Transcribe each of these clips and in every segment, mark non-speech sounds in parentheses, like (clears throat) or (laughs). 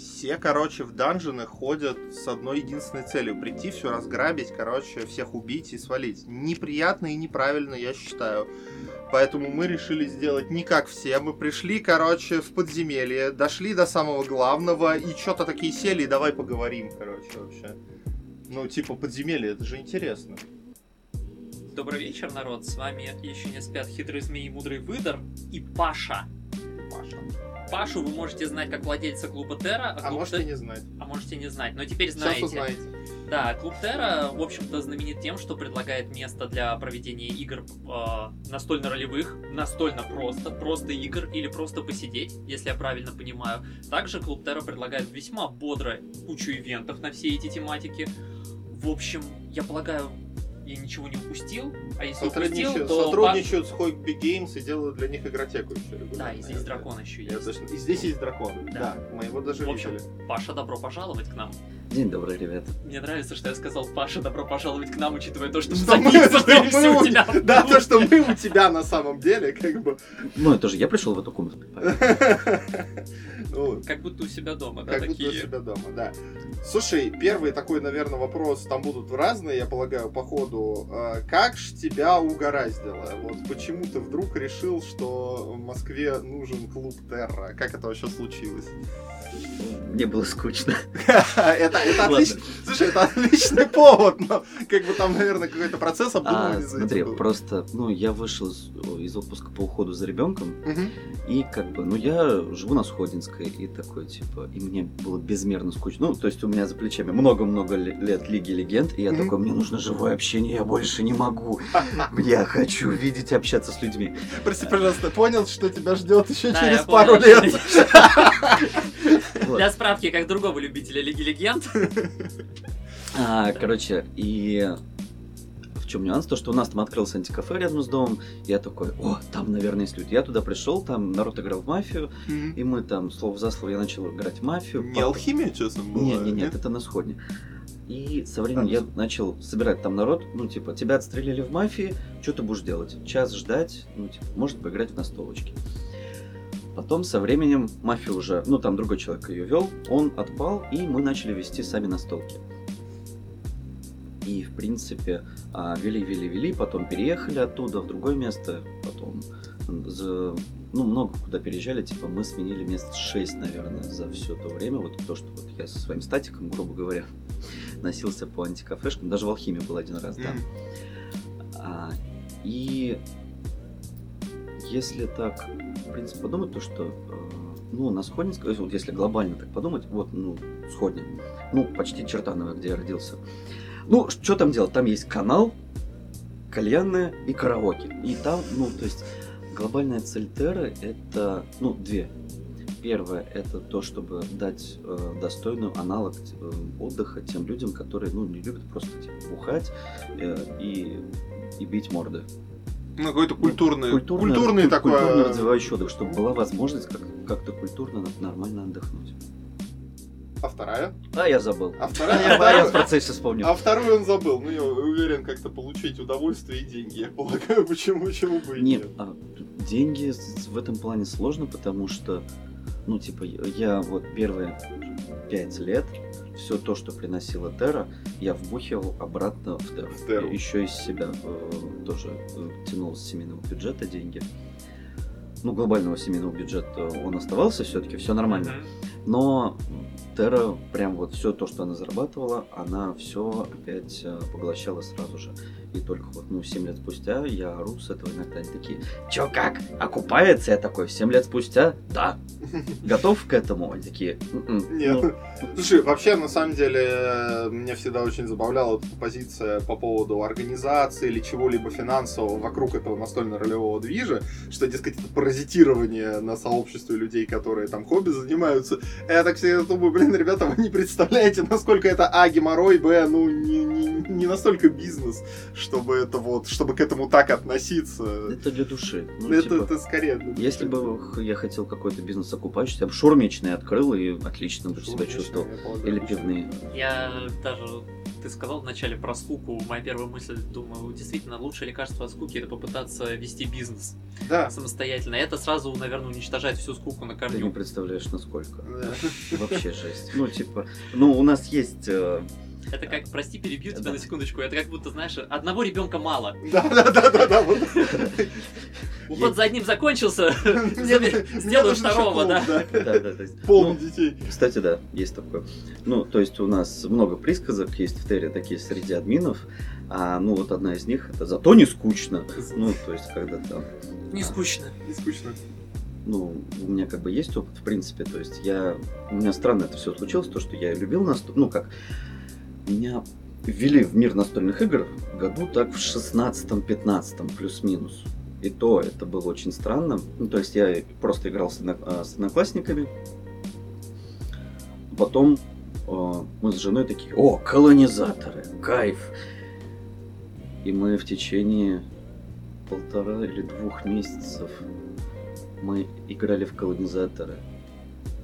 Все, короче, в данжены ходят с одной единственной целью. Прийти, все разграбить, короче, всех убить и свалить. Неприятно и неправильно, я считаю. Поэтому мы решили сделать не как все. Мы пришли, короче, в подземелье, дошли до самого главного и что-то такие сели, и давай поговорим, короче, вообще. Ну, типа, подземелье, это же интересно. Добрый вечер, народ. С вами еще не спят хитрый змей и мудрый выдор и Паша. Паша. Пашу вы можете знать как владельца клуба Терра, А клуб можете Те- не знать. а можете не знать, но теперь Сейчас знаете. узнаете. Да, клуб Терра, в общем-то, знаменит тем, что предлагает место для проведения игр э, настольно-ролевых, настольно просто, просто игр или просто посидеть, если я правильно понимаю. Также клуб Терра предлагает весьма бодро кучу ивентов на все эти тематики. В общем, я полагаю, я ничего не упустил, а если упустил, то... сотрудничают с Hobby Games и делают для них игротеку еще Да, и здесь дракон еще есть. точно- И здесь есть дракон. Да. Да, мы его даже В общем, видели. Паша, добро пожаловать к нам. День добрый, ребят. Мне нравится, что я сказал Паша, добро пожаловать к нам, учитывая то, что мы Что мы- что мы у у- тебя. Да, то, что мы у тебя на самом деле, как бы. Ну, это же я пришел в эту комнату. (laughs) Ну, Как будто у себя дома, да, Как будто у такие. себя дома, да. Слушай, первый такой, наверное, вопрос, там будут разные, я полагаю, по ходу. Э, Как ж тебя угораздило? Вот почему ты вдруг решил, что в Москве нужен клуб Терра? Как это вообще случилось? Мне было скучно. (laughs) Это, это отлично. Слушай, это отличный повод, но как бы там, наверное, какой-то процесс А, обдумывания за смотри, просто, ну, я вышел из, из отпуска по уходу за ребенком, и как бы, ну, я живу на Сходинской, и такой, типа, и мне было безмерно скучно. Ну, то есть у меня за плечами много-много ле- лет Лиги Легенд, и я такой, мне нужно живое общение, я больше не могу. Я хочу видеть общаться с людьми. Прости, пожалуйста, понял, что тебя ждет еще Да, через пару лет. (laughs) Вот. Для справки, как другого любителя Лиги Легенд. (laughs) А, короче, и в чем нюанс? То, что у нас там открылся антикафе рядом с домом, я такой, о, там, наверное, есть люди. Я туда пришел, там народ играл в мафию, и мы там, слово за слово, я начал играть в мафию. Не Потом- алхимия, честно, была? Не, не, нет, это на сходне. И со временем я начал собирать там народ, ну, типа, тебя отстрелили в мафии, что ты будешь делать? Час ждать, ну, типа, может поиграть в настолочки. Потом со временем мафия уже, ну, там другой человек ее вел, он отпал, и мы начали вести сами настолки. И, в принципе, а, вели, вели, вели, потом переехали оттуда в другое место, потом ну, много куда переезжали, типа, мы сменили мест 6, наверное, за все то время, вот то, что вот я со своим статиком, грубо говоря, (laughs) носился по антикафешкам, даже в Алхимии был один раз, да. А, и если так, в принципе, подумать, то что, э, ну, на Сходнинской, вот если глобально так подумать, вот, ну, Сходня, ну, почти Чертаново, где я родился. Ну, что там делать? Там есть канал, кальянная и караоке. И там, ну, то есть, глобальная цель Терры это, ну, две. Первое это то, чтобы дать э, достойную аналог э, отдыха тем людям, которые, ну, не любят просто типа, бухать э, и, и бить морды. Ну, какой-то культурный, культурный куль- такой... Культурно развивающий отдых, чтобы была возможность как- как-то культурно, нормально отдохнуть. А вторая? А я забыл. А А вторая? я, а я в процессе вспомнил. А вторую он забыл. Ну, я уверен, как-то получить удовольствие и деньги. Я полагаю, (laughs) почему, почему бы и Нет, нет. а, деньги в этом плане сложно, потому что, ну, типа, я вот первые пять лет все то, что приносила Терра, я вбухивал обратно в Терру. В Терру. Еще из себя э, тоже э, тянул с семейного бюджета деньги. Ну, глобального семейного бюджета он оставался все-таки, все нормально. Но Терра, прям вот все то, что она зарабатывала, она все опять э, поглощала сразу же. И только вот, ну, 7 лет спустя я ору с этого иногда. Они такие, чё, как? Окупается? Я такой, 7 лет спустя? Да. Готов к этому? Они такие, «М-м». Нет. Ну, Слушай, вообще, на самом деле, меня всегда очень забавляла позиция по поводу организации или чего-либо финансового вокруг этого настольно-ролевого движа, что, дескать, это паразитирование на сообществе людей, которые там хобби занимаются. Я так всегда думаю, блин, ребята, вы не представляете, насколько это, а, геморрой, б, ну, не, не, не настолько бизнес, чтобы это вот, чтобы к этому так относиться. это для души. Ну, это, типа, это скорее... для Если души. бы х- я хотел какой-то бизнес закупаешься. Я бы шурмичные открыл и отлично бы себя чувствовал. Или пивные. Я даже, ты сказал вначале про скуку, моя первая мысль, думаю, действительно, лучшее лекарство от скуки это попытаться вести бизнес Да. самостоятельно. Это сразу, наверное, уничтожает всю скуку на Ты не корню. представляешь, насколько. Да. Вообще жесть. Ну, типа, ну, у нас есть... Это как, прости, перебью тебя на секундочку, это как будто, знаешь, одного ребенка мало. (laughs) (laughs) (laughs) Да, да, да, да, да. вот. Уход за одним закончился, сделаю второго, да. Да, да, да. Полный детей. Кстати, да, есть такое. Ну, то есть у нас много присказок есть в Терре, такие среди админов. А, ну, вот одна из них это «зато не скучно». Ну, то есть, когда там Не скучно. Не скучно. ну, у меня как бы есть опыт, в принципе, то есть я, у меня странно это все случилось, то, что я любил настол, ну, как, меня ввели в мир настольных игр году так в 16-15 плюс-минус. И то это было очень странно. Ну, то есть я просто играл с, а, с одноклассниками. Потом э, мы с женой такие, о, колонизаторы, кайф. И мы в течение полтора или двух месяцев мы играли в колонизаторы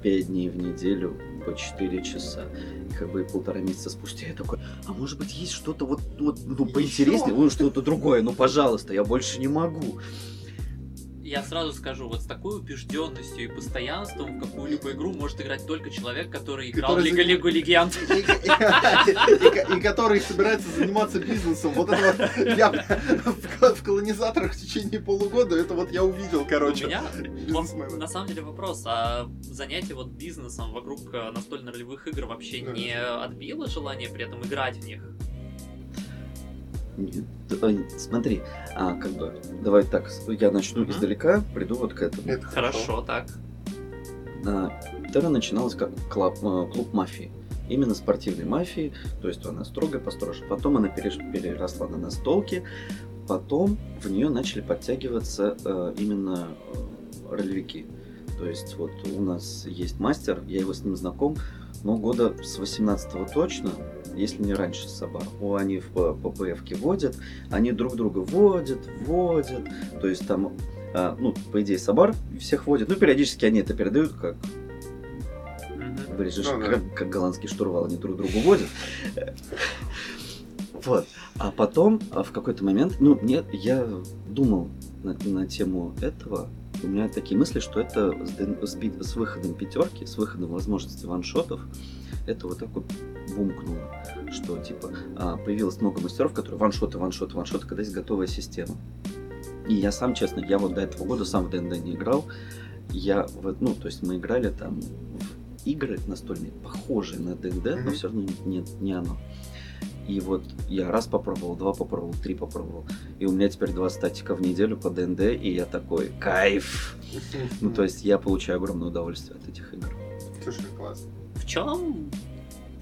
пять дней в неделю по 4 часа. Как бы полтора месяца спустя. Я такой, а может быть есть что-то вот, вот ну, поинтереснее, ну что-то другое, ну пожалуйста, я больше не могу. Я сразу скажу, вот с такой убежденностью и постоянством в какую-либо игру может играть только человек, который играл Который Лига Лигу Легенд. (laughs) И, который собирается заниматься бизнесом. Вот это вот я в, колонизаторах в течение полугода, это вот я увидел, У короче. меня на самом деле вопрос, а занятие вот бизнесом вокруг э, настольно-ролевых игр вообще не отбило желание при этом играть в них? Нет, давай, смотри, а, как бы, давай так, я начну Мгм. издалека, приду вот к этому. Это Хорошо, так. А, Терра начиналась как клуб, клуб мафии. Именно спортивной мафии, то есть она строго построже. Потом она переросла на настолки, потом в нее начали подтягиваться э, именно э, ролевики. То есть вот у нас есть мастер, я его с ним знаком, но года с 18 точно, если не раньше с Сабар. О, Они в э, ППФ-ке водят, они друг друга водят, водят. То есть там, а, ну, по идее, Сабар всех водит. Ну, периодически они это передают, как вырежешь, Ну да. как, как голландский штурвал, они друг другу водят. Вот. А потом, а, в какой-то момент, ну, нет, я думал на, на тему этого, у меня такие мысли, что это с, с выходом пятерки, с выходом возможности ваншотов, это вот так вот бумкнуло, что типа а, появилось много мастеров, которые ваншоты, ваншоты, ваншоты, когда есть готовая система. И я сам, честно, я вот до этого года сам в ДНД не играл. Я, в, ну, то есть мы играли там в игры настольные, похожие на ДНД, но все равно не, не оно. И вот я раз попробовал, два попробовал, три попробовал. И у меня теперь два статика в неделю по ДНД, и я такой, кайф! Ну, то есть я получаю огромное удовольствие от этих игр. Слушай, классно. В чем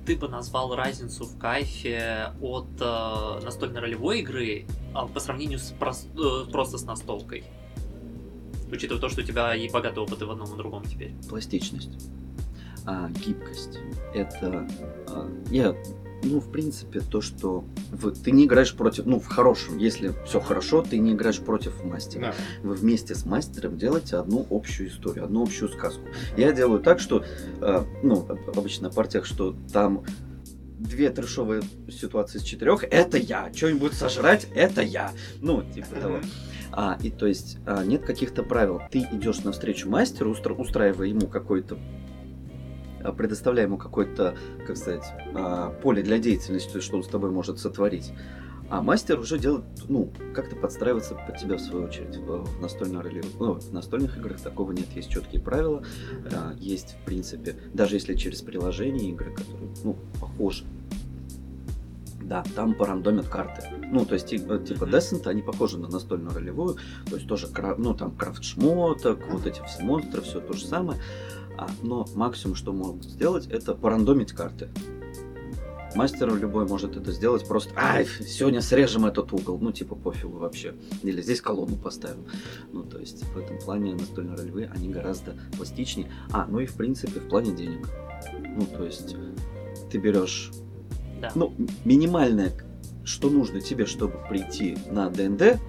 ты бы назвал разницу в кайфе от э, настольно-ролевой игры а, по сравнению с прос- э, просто с настолкой? Учитывая то, что у тебя и богатый опыт и в одном и другом теперь. Пластичность, а, гибкость. Это а, я, ну, в принципе, то, что в- ты не играешь против, ну, в хорошем, если все хорошо, ты не играешь против мастера. Да. Вы вместе с мастером делаете одну общую историю, одну общую сказку. Я делаю так, что, э, ну, об- обычно на партиях, что там две трешовые ситуации из четырех, это я. Что-нибудь сожрать, это я. Ну, типа того. А, и то есть а, нет каких-то правил. Ты идешь навстречу мастеру, устра- устраивая ему какой-то предоставляя ему какое-то, как сказать, а, поле для деятельности, что он с тобой может сотворить. А мастер уже делает, ну, как-то подстраиваться под тебя в свою очередь. В, настольной роли, ну, в настольных играх такого нет, есть четкие правила, а, есть, в принципе, даже если через приложение игры, которые, ну, похожи. Да, там порандомят карты. Ну, то есть, ти- э, типа. Descent, они похожи на настольную ролевую. То есть тоже, ну, там крафт шмоток, вот эти все монстры, все то же самое. А, но максимум, что могут сделать, это порандомить карты. Мастер любой может это сделать просто, ай, сегодня срежем этот угол, ну, типа, пофигу вообще. Или здесь колонну поставим. Ну, то есть, в этом плане настольные ролевые, они гораздо пластичнее. А, ну и, в принципе, в плане денег. Ну, то есть, ты берешь Да. ну, минимальное, что нужно тебе, чтобы прийти на ДНД,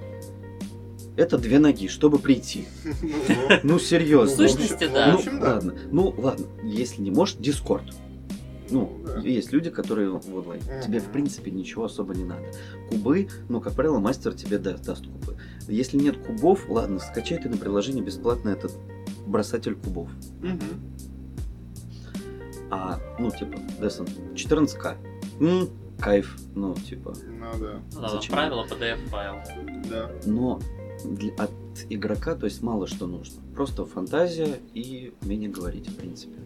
это две ноги, чтобы прийти. Ну, В серьезно. сущности, в да. Ну, да. ладно. Ну, ладно. Если не можешь, Дискорд. Ну, Да. есть люди, которые вот лайк. Тебе, в принципе, ничего особо не надо. Кубы, ну, как правило, мастер тебе даст, даст кубы. Если нет кубов, ладно, скачай ты на приложение бесплатно этот бросатель кубов. А, ну, типа, Десон, 14к. М, кайф, ну, типа. Ну да, Ну Зачем? правило PDF файл. да. Но от игрока, то есть мало что нужно. Просто фантазия и умение говорить, в принципе.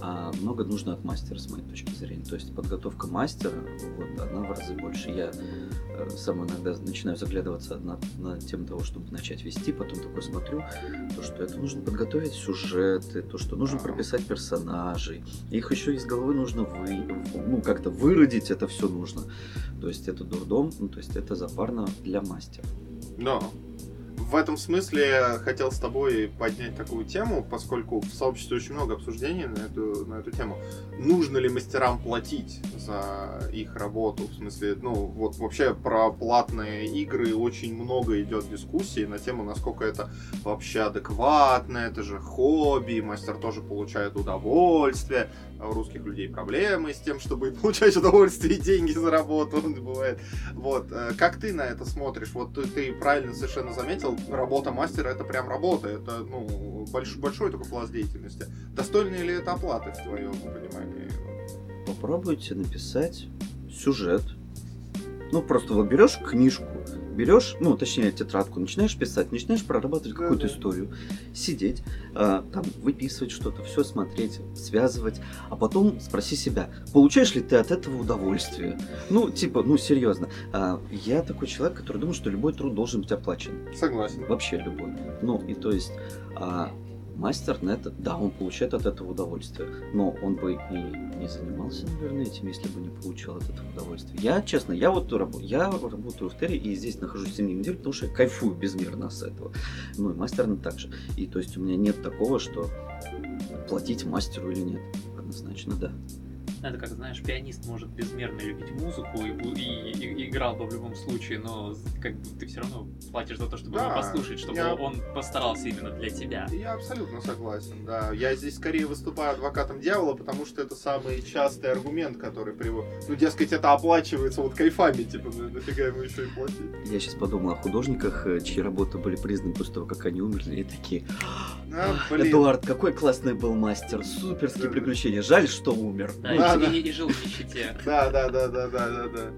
А много нужно от мастера, с моей точки зрения. То есть подготовка мастера, вот, она в разы больше. Я э, сам иногда начинаю заглядываться на, на тему того, чтобы начать вести, потом такой смотрю, то, что это нужно подготовить сюжеты, то, что нужно прописать персонажей. Их еще из головы нужно вы, ну, как-то выродить, это все нужно. То есть это дурдом, ну, то есть это запарно для мастера. Но в этом смысле хотел с тобой поднять такую тему, поскольку в сообществе очень много обсуждений на эту, на эту тему. Нужно ли мастерам платить за их работу? В смысле, ну, вот вообще про платные игры очень много идет дискуссий на тему, насколько это вообще адекватно, это же хобби, мастер тоже получает удовольствие. А у русских людей проблемы с тем, чтобы (laughs) получать удовольствие и деньги за работу, бывает. Вот, э, как ты на это смотришь? Вот ты, ты правильно совершенно заметил, работа мастера это прям работа, это, ну, больш- большой такой пласт деятельности. Достойно ли это оплаты в твоем понимании? Попробуйте написать сюжет. Ну, просто вот берешь книжку, берешь, ну, точнее, тетрадку, начинаешь писать, начинаешь прорабатывать какую-то да. историю, сидеть, а, там, выписывать что-то, все смотреть, связывать, а потом спроси себя, получаешь ли ты от этого удовольствие? Ну, типа, ну, серьезно. А, я такой человек, который думает, что любой труд должен быть оплачен. Согласен. Вообще любой. Ну, и то есть, а, мастер на это, да, он получает от этого удовольствие, но он бы и не занимался, наверное, этим, если бы не получал от этого удовольствия. Я, честно, я вот раб- я работаю в Терри и здесь нахожусь 7 недель, потому что я кайфую безмерно с этого. Ну, и мастер также. И то есть у меня нет такого, что платить мастеру или нет. Однозначно, да. Это как, знаешь, пианист может безмерно любить музыку и, и- и- играл бы в любом случае, но как бы ты все равно платишь за то, чтобы Да, его послушать, чтобы я- он постарался именно для тебя. Я абсолютно согласен, да. Я здесь скорее выступаю адвокатом дьявола, потому что это самый частый аргумент, который приводит. Ну, дескать, это оплачивается вот кайфами, типа, ну, нафига ему еще и платить? Я сейчас подумал о художниках, э, чьи работы были признаны после того, как они умерли, и такие, А, блин. Эдуард, какой классный был мастер, суперские приключения, жаль, что умер. Да, Ну, Да, и, да. и- жил в нищете. Да, да, да, да, да, да, да.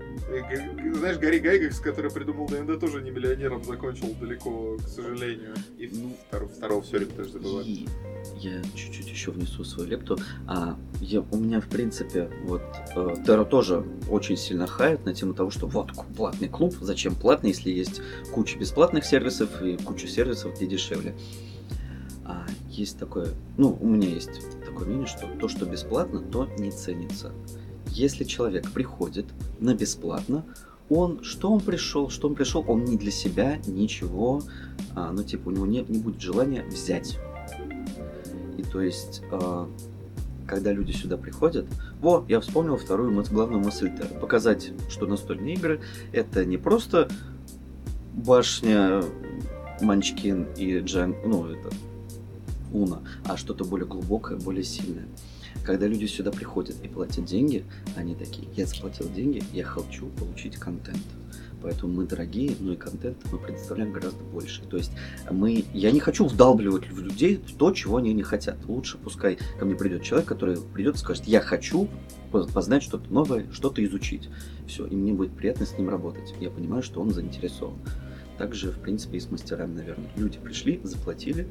Знаешь, Гарри Гайгекс, который придумал ДНД, тоже не миллионером закончил далеко, к сожалению. И Ну, второго, второго все время тоже забываю. И я чуть-чуть еще внесу свою лепту. А, я, у меня, в принципе, вот э, Терра тоже очень сильно хает на тему того, что вот платный клуб, зачем платный, если есть куча бесплатных сервисов и куча сервисов, где дешевле. Есть такое, ну, у меня есть такое мнение, что то, что бесплатно, то не ценится. Если человек приходит на бесплатно, он, что он пришел, что он пришел, он не для себя, ничего, а, ну, типа, у него не, не будет желания взять. И то есть, а, когда люди сюда приходят, во, я вспомнил вторую мыс- главную мысль Терры. Показать, что настольные игры это не просто башня Манчкин и Джан, ну, это Уна, а что-то более глубокое, более сильное. Когда люди сюда приходят и платят деньги, они такие, я заплатил деньги, я хочу получить контент. Поэтому мы дорогие, но и контент мы предоставляем гораздо больше. То есть мы, я не хочу вдалбливать в людей то, чего они не хотят. Лучше пускай ко мне придет человек, который придет и скажет, я хочу по- познать что-то новое, что-то изучить. Все, и мне будет приятно с ним работать. Я понимаю, что он заинтересован. Также, в принципе, и с мастерами, наверное. Люди пришли, заплатили,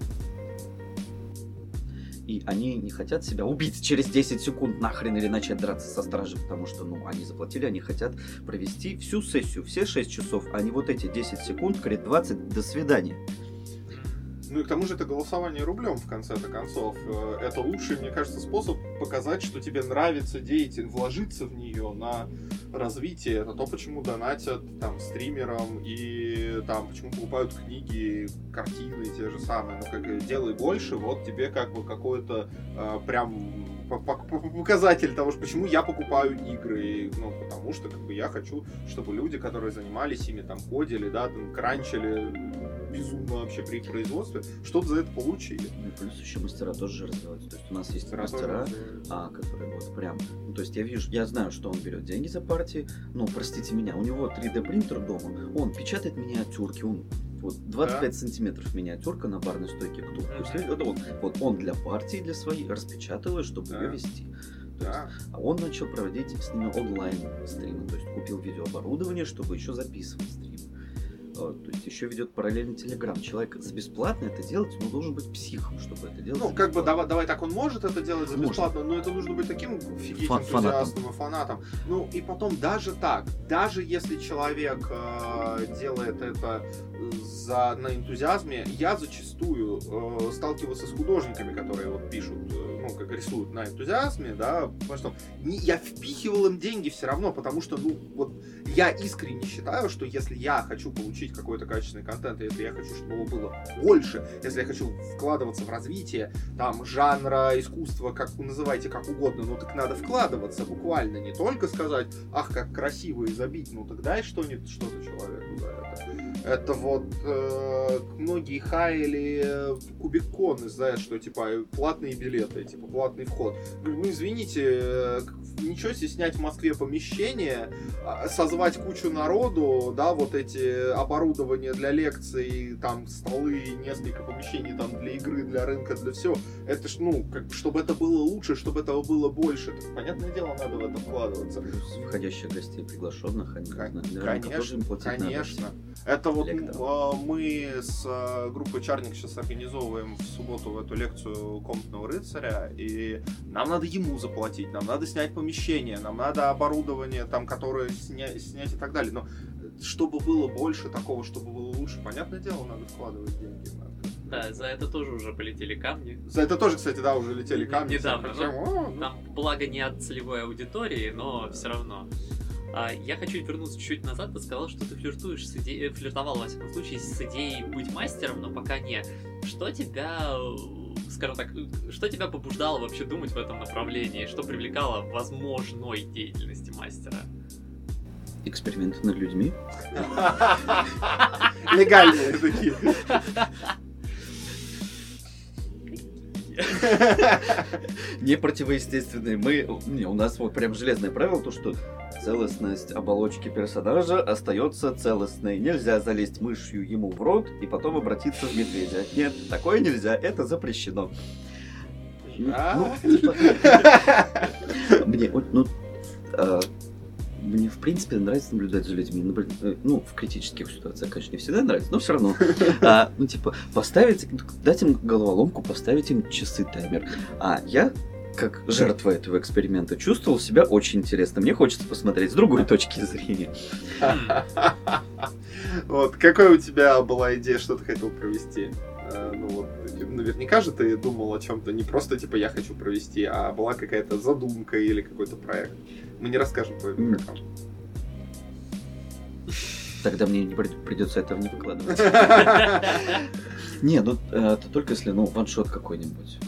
и они не хотят себя убить через 10 секунд нахрен или начать драться со стражей, потому что, ну, они заплатили, они хотят провести всю сессию, все 6 часов, а не вот эти 10 секунд, крит 20, до свидания. Ну и к тому же это голосование рублем в конце-то концов. Э, Это лучший, мне кажется, способ показать, что тебе нравится деятельность, вложиться в нее на развитие. Это то, почему донатят там стримерам и там почему покупают книги, картины те же самые. Ну как делай больше, вот тебе как бы какой-то э, прям по- по- по- показатель того, что почему я покупаю игры. Ну, потому что как бы я хочу, чтобы люди, которые занимались ими, там, кодили, да, там, кранчили, безумно вообще при производстве, что-то за это получили. Ну, и плюс еще мастера тоже же развиваются. То есть у нас есть Мастера мастера, тоже а, которые вот прям, ну, то есть я вижу, я знаю, что он берет деньги за партии, ну, простите меня, у него 3D принтер дома, он печатает миниатюрки, он вот 25 сантиметров миниатюрка на барной стойке, кто пусть ли- это он, вот он для партии, для своей распечатывает, чтобы Да. ее вести. То есть, Да. а он начал проводить с ними онлайн стримы, то есть купил видеооборудование, чтобы еще записывать стримы. А, То есть еще ведет параллельный телеграм. Человек за бесплатно это делать, но должен быть психом, чтобы это делать. Ну, как бы давай, давай так, он может это делать за Может. бесплатно, но это нужно быть таким офигеть Фа- энтузиастом и фанатом. Ну, и потом даже так, даже если человек э, делает это за, на энтузиазме, я зачастую э, сталкивался с художниками, которые вот пишут, э, ну, как рисуют на энтузиазме, да, потому что не- я впихивал им деньги все равно, потому что, ну, вот я искренне считаю, что если я хочу получить какой-то качественный контент, если я хочу, чтобы его было больше, если я хочу вкладываться в развитие там жанра, искусства, как вы называете, как угодно, ну так надо вкладываться буквально, не только сказать, ах, как красиво и забить, ну так дай что-нибудь, что-то человеку за это. Это вот э, многие хаяли э, кубиконы, знаешь, что типа э, платные билеты, типа платный вход. Говорю, Ну извините, э, ничего себе снять в Москве помещение, а, созвать кучу народу, да, вот эти оборудования для лекций, там столы, несколько помещений там для игры, для рынка, для всего. Это ж, ну, как бы, чтобы это было лучше, чтобы этого было больше. Так, понятное дело, надо в это вкладываться. Входящих гостей приглашенных, они, Кон- наверняка тоже им платить надо. Конечно. Это вот а, мы с а, группой Чарник сейчас организовываем в субботу эту лекцию комнатного рыцаря, и нам надо ему заплатить, нам надо снять помещение, нам надо оборудование, там, которое сня- снять и так далее. Но чтобы было больше такого, чтобы было лучше, понятное дело, надо вкладывать деньги. Надо. Да, за это тоже уже полетели камни. За это тоже, кстати, да, уже летели камни. недавно, ну, Там, благо, не от целевой аудитории, но все равно. А, я хочу вернуться чуть назад. Ты сказал, что ты флиртуешь с идеей, флиртовал, во всяком случае, с идеей быть мастером, но пока не. Что тебя, э, скажем так, э, что тебя побуждало вообще думать в этом направлении? Что привлекало в возможной деятельности мастера? Эксперименты над людьми. Легальные (laughs) такие. (laughs) Не противоестественные. Мы, не, у нас вот прям железное правило, то что целостность оболочки персонажа остается целостной. Нельзя залезть мышью ему в рот и потом обратиться в медведя. Нет, такое нельзя, это запрещено. Ну, ну, (laughs) типа, Мне, ну, а, мне в принципе нравится наблюдать за людьми. Наблю- э, Ну, в критических ситуациях, конечно, не всегда нравится, но все равно. А, ну, типа, поставить, дать им головоломку, поставить им часы таймер. А я как жертва этого эксперимента чувствовал себя очень интересно. Мне хочется посмотреть с другой точки зрения. (laughs) Вот, какая у тебя была идея, что ты хотел провести? Э, Ну вот, наверняка же ты думал о чем-то, не просто типа я хочу провести, а была какая-то задумка или какой-то проект. Мы не расскажем по игрокам. Тогда мне не прид- придется этого не выкладывать. (laughs) Не, ну э, это только если, ну, ваншот какой-нибудь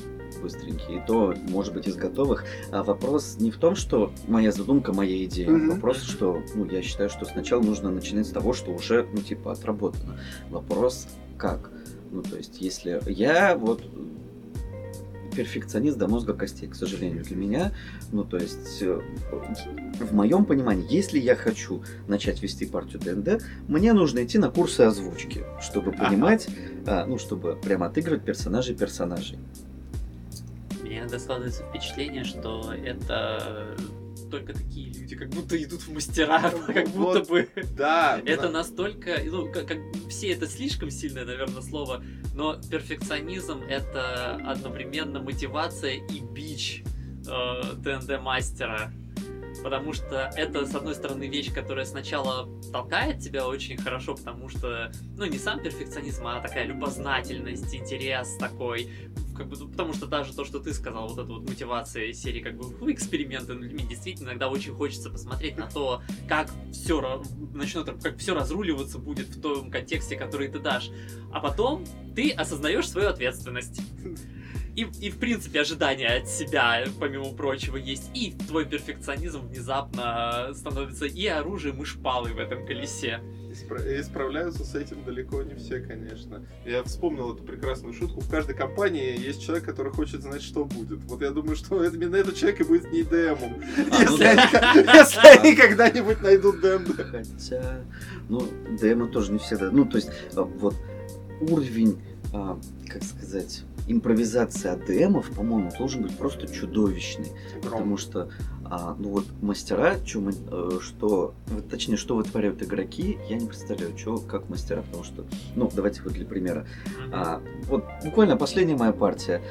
быстренький. И то, может быть, из готовых. А вопрос не в том, что моя задумка, моя идея. Мгм. Вопрос, что, ну, я считаю, что сначала нужно начинать с того, что уже, ну, типа, отработано. Вопрос, как? Ну, то есть, если я вот перфекционист до мозга костей, к сожалению, для меня. Ну, то есть, э, в моем понимании, если я хочу начать вести партию ДНД, мне нужно идти на курсы озвучки, чтобы Ага. понимать, а, ну, чтобы прямо отыгрывать персонажей персонажей. Иногда складывается впечатление, что это только такие люди, как будто идут в мастера, (laughs) как будто бы Да. это настолько, ну, как, как все это слишком сильное, наверное, слово, но перфекционизм это одновременно мотивация и бич э, ДНД мастера. Потому что это, с одной стороны, вещь, которая сначала толкает тебя очень хорошо, потому что, ну, не сам перфекционизм, а такая любознательность, интерес такой, как бы, ну, потому что даже то, что ты сказал, вот эта вот мотивация серии, как бы, «Фу, эксперименты над людьми, действительно, иногда очень хочется посмотреть на то, как все начнет, как все разруливаться будет в том контексте, который ты дашь. А потом ты осознаешь свою ответственность. И, и, в принципе, ожидания от себя, помимо прочего, есть. И твой перфекционизм внезапно становится и оружием, и шпалой в этом колесе. И справляются с этим далеко не все, конечно. Я вспомнил эту прекрасную шутку. В каждой компании есть человек, который хочет знать, что будет. Вот я думаю, что именно этот человек и будет не ДМом. А, ну если, они, если они когда-нибудь найдут ДМ. Хотя, ну, ДМы тоже не всегда. Ну, то есть, а, вот уровень, а, как сказать, импровизация АДМов, по-моему, должен быть просто чудовищный. Потому что, а, ну вот, мастера, чё мы, э, что, точнее, что вытворяют игроки, я не представляю, что, как мастера, потому что, ну, давайте вот для примера. А, вот буквально последняя моя партия.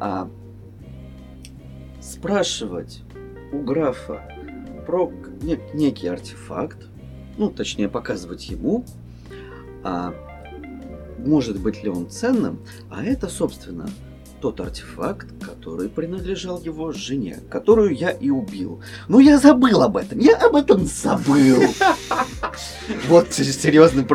А, спрашивать у графа про нек- некий артефакт, ну, точнее, показывать ему, а, может быть ли он ценным, а это, собственно, тот артефакт, который принадлежал его жене, которую я и убил. Но я забыл об этом, я об этом забыл. (laughs) Вот, серьезно,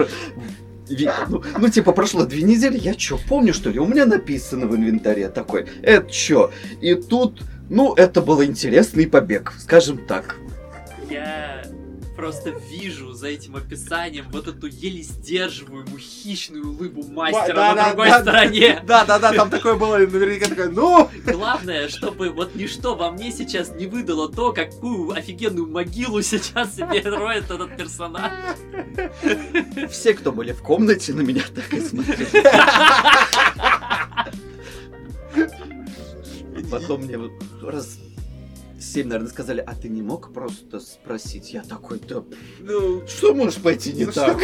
ну, ну, типа, прошло две недели, я что, помню, что ли? У меня написано в инвентаре такой, это что? И тут, ну, это был интересный побег, скажем так. Я просто вижу за этим описанием вот эту еле сдерживаемую хищную улыбу мастера да, на да, другой да, стороне. (laughs) Да, да, да, там такое было, наверняка такое, ну! Главное, чтобы вот ничто во мне сейчас не выдало то, какую офигенную могилу сейчас себе (laughs) роет этот персонаж. Все, кто были в комнате, на меня так и смотрели. (laughs) Потом мне раз семь, наверное, сказали, а ты не мог просто спросить? Я такой, да, ну, что может пойти не ну, так?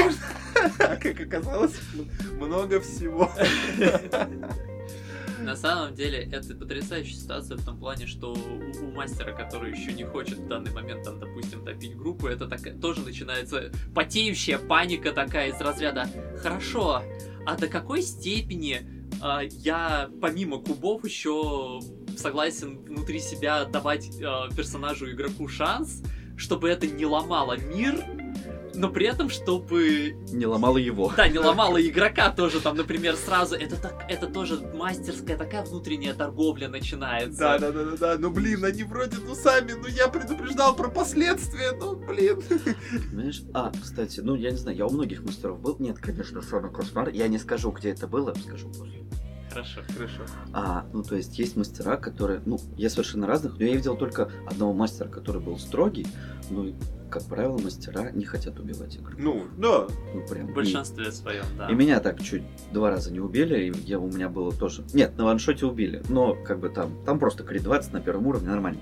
Как оказалось, много всего. На самом деле, это потрясающая ситуация в том плане, что у, у мастера, который еще не хочет в данный момент, там, допустим, топить группу, это так, тоже начинается потеющая паника такая из разряда «Хорошо, а до какой степени э, я помимо кубов еще согласен внутри себя давать э, персонажу игроку шанс, чтобы это не ломало мир, но при этом, чтобы... Не ломало его. Да, не ломало игрока тоже, там, например, сразу, это, так, это тоже мастерская такая внутренняя торговля начинается. Да, да, да, да, да, ну блин, они вроде, ну сами, ну я предупреждал про последствия, ну блин. Понимаешь, а, кстати, ну я не знаю, я у многих мастеров был, нет, конечно, Sonic Cosmar, я не скажу, где это было, скажу после. Хорошо, хорошо. А, ну то есть есть мастера, которые, ну, я совершенно разных, но я видел только одного мастера, который был строгий, ну, как правило, мастера не хотят убивать игру. Ну, да. Ну, прям. В большинстве и, своем, да. И меня так чуть два раза не убили, и я, у меня было тоже... Нет, на ваншоте убили, но как бы там, там просто крит 20 на первом уровне, нормально.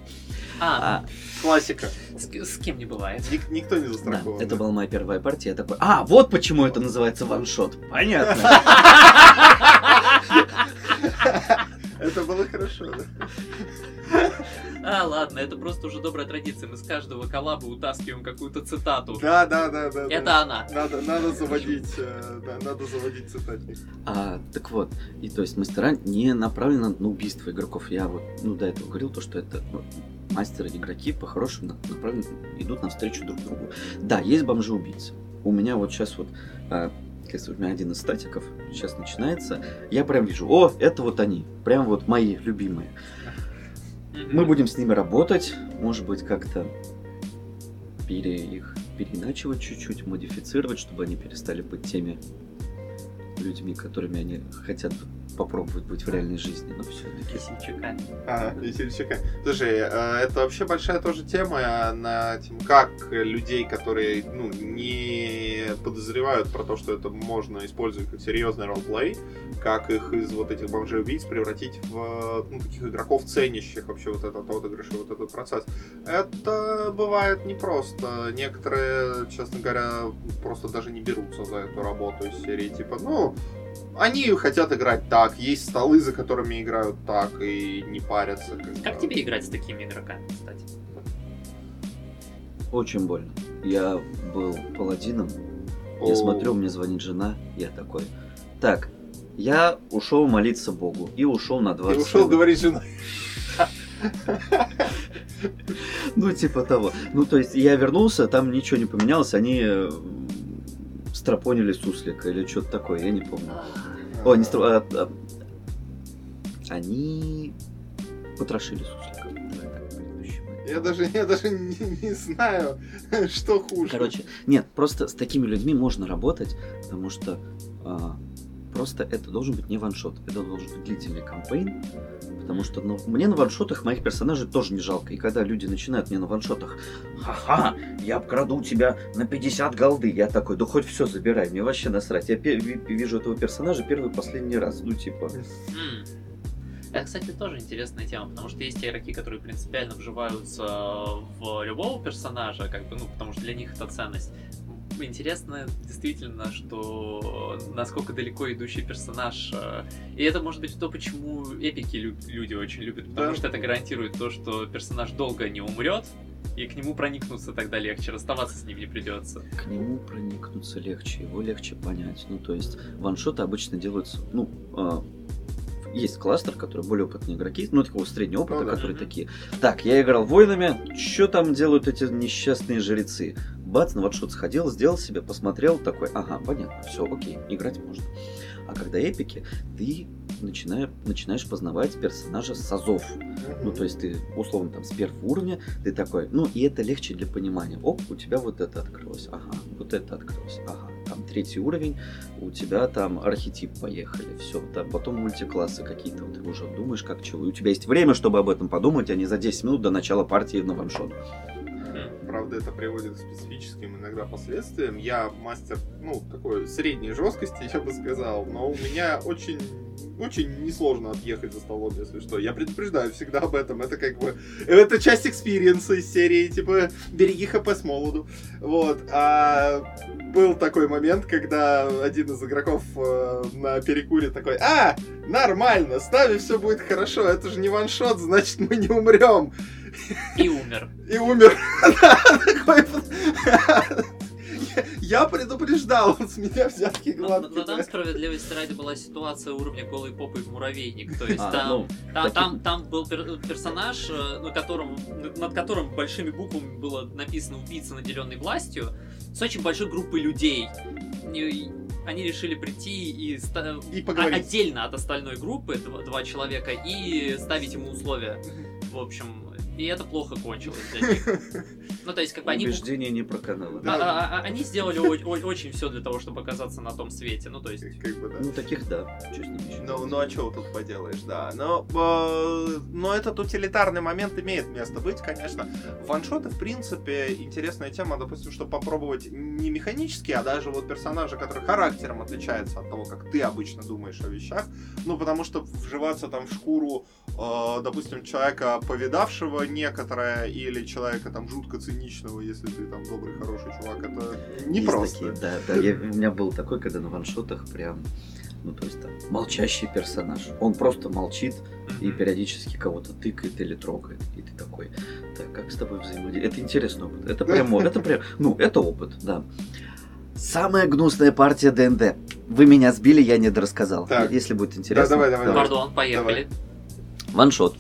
А, а классика. С, с кем не бывает. Ник, никто не застрахован. Да, это была моя первая партия, я такой, а, вот почему это называется ваншот. Понятно. (laughs) Это было хорошо, да. А, ладно, это просто уже добрая традиция. Мы с каждого коллаба утаскиваем какую-то цитату. Да, да, да, да. Это да. она. Надо, надо заводить, э, да, надо заводить цитатник. А, так вот, и то есть мастера не направлены на убийство игроков. Я вот, ну, до этого говорил то, что это ну, мастеры, игроки по-хорошему направлены, идут навстречу друг другу. Да, есть бомжи-убийцы. У меня вот сейчас вот а, как у меня один из статиков сейчас начинается, я прям вижу, о, это вот они, прям вот мои любимые. Мы будем с ними работать, может быть, как-то пере их переиначивать чуть-чуть, модифицировать, чтобы они перестали быть теми людьми, которыми они хотят попробовать быть в реальной жизни, но все-таки. Весельчака. А, весельчака. Слушай, э, это вообще большая тоже тема на тему, как людей, которые ну, не подозревают про то, что это можно использовать как серьезный ролплей, как их из вот этих бомжей убийц превратить в ну, таких игроков, ценящих вообще вот этот отыгрыш и вот этот процесс. Это бывает непросто. Некоторые, честно говоря, просто даже не берутся за эту работу из серии. Типа, ну, они хотят играть так, есть столы, за которыми играют так и не парятся. Как, как тебе играть с такими игроками, кстати? Очень больно. Я был паладином, О. я смотрю, мне звонит жена, я такой, так, я ушел молиться Богу и ушел на 20 И ушел говорить жена. Ну, типа того. Ну, то есть, я вернулся, там ничего не поменялось, они э, стропонили суслика или что-то такое, я не помню. О, не стро... а, а... они потрошили суслика. Я даже, я даже не, не знаю, (laughs) что хуже. Короче, нет, просто с такими людьми можно работать, потому что а, просто это должен быть не ваншот, это должен быть длительный кампейн, потому что ну, мне на ваншотах моих персонажей тоже не жалко. И когда люди начинают мне на ваншотах, ха-ха, я обкраду тебя на 50 голды, я такой, да хоть все забирай, мне вообще насрать. Я вижу этого персонажа первый последний раз, ну типа... Это, кстати, тоже интересная тема, потому что есть игроки, которые принципиально вживаются в любого персонажа, как бы, ну, потому что для них это ценность. Интересно действительно, что насколько далеко идущий персонаж. э, И это может быть то, почему эпики лю- люди очень любят, потому Да. что это гарантирует то, что персонаж долго не умрет, и к нему проникнуться тогда легче, расставаться с ним не придется. К нему проникнуться легче, его легче понять. Ну, то есть, ваншоты обычно делаются, ну, а, есть кластер, который более опытные игроки, ну, такого среднего опыта, Ну да. которые Мгм. такие. Так, я играл воинами, что там делают эти несчастные жрецы? Бац, на ваншот сходил, сделал себе, посмотрел, такой, ага, понятно, все, окей, играть можно. А когда эпики, ты начинаешь, начинаешь познавать персонажа с азов. Ну, то есть ты, условно, там, с первого уровня, ты такой, ну, и это легче для понимания. Оп, у тебя вот это открылось, ага, вот это открылось, ага. Там третий уровень, у тебя там архетип поехали, все, там, потом мультиклассы какие-то, вот ты уже думаешь, как чего. И у тебя есть время, чтобы об этом подумать, а не за 10 минут до начала партии на ваншот. Правда, это приводит к специфическим иногда последствиям. Я мастер, ну, такой средней жесткости, (laughs) я бы сказал, но у меня очень очень несложно отъехать за столом, если что. Я предупреждаю всегда об этом. Это как бы... Это часть experience а из серии, типа, береги HP смолоду. Вот. А был такой момент, когда один из игроков э, на перекуре такой, а, нормально, с нами все будет хорошо, это же не one-shot, значит мы не умрем. И умер. И умер. (laughs) Я предупреждал, с меня взятки Но, но- но гладкие. там справедливости ради была ситуация уровня голой попы в муравейник. То есть А, там, ну, там, там, там был пер- персонаж, э, на котором, над которым большими буквами было написано убийца, наделенный властью, с очень большой группой людей. И они решили прийти и ста- И а- поговорить. отдельно от остальной группы, два, два человека, и ставить ему условия. В общем, и это плохо кончилось для них. (laughs) Ну, то есть, как бы они... Убеждение не проканало. Да. А- а- а- они сделали очень все для того, чтобы оказаться на том свете. Ну, то есть, Как бы, да. Ну, таких, да. Ну, ну а что тут поделаешь, да. Но, э, но этот утилитарный момент имеет место быть, конечно. Ваншоты, в принципе, интересная тема, допустим, чтобы попробовать не механически, а даже вот персонажа, который характером отличается от того, как ты обычно думаешь о вещах. Ну, потому что вживаться там в шкуру, э, допустим, человека, повидавшего некоторое, или человека там жутко циничного, если ты там добрый, хороший чувак, это непросто. такие, да, да. Я- у меня был такой, когда на ваншотах прям, ну, то есть там, молчащий персонаж. Он просто молчит и периодически кого-то тыкает или трогает. И ты такой, так, как с тобой взаимодействовать? Это интересный опыт. Это прям, это прям, ну, это опыт, да. Самая гнусная партия ДНД. Вы меня сбили, я не дорассказал. Так. Если будет интересно. давай, давай, давай. пардон, поехали. Ваншот.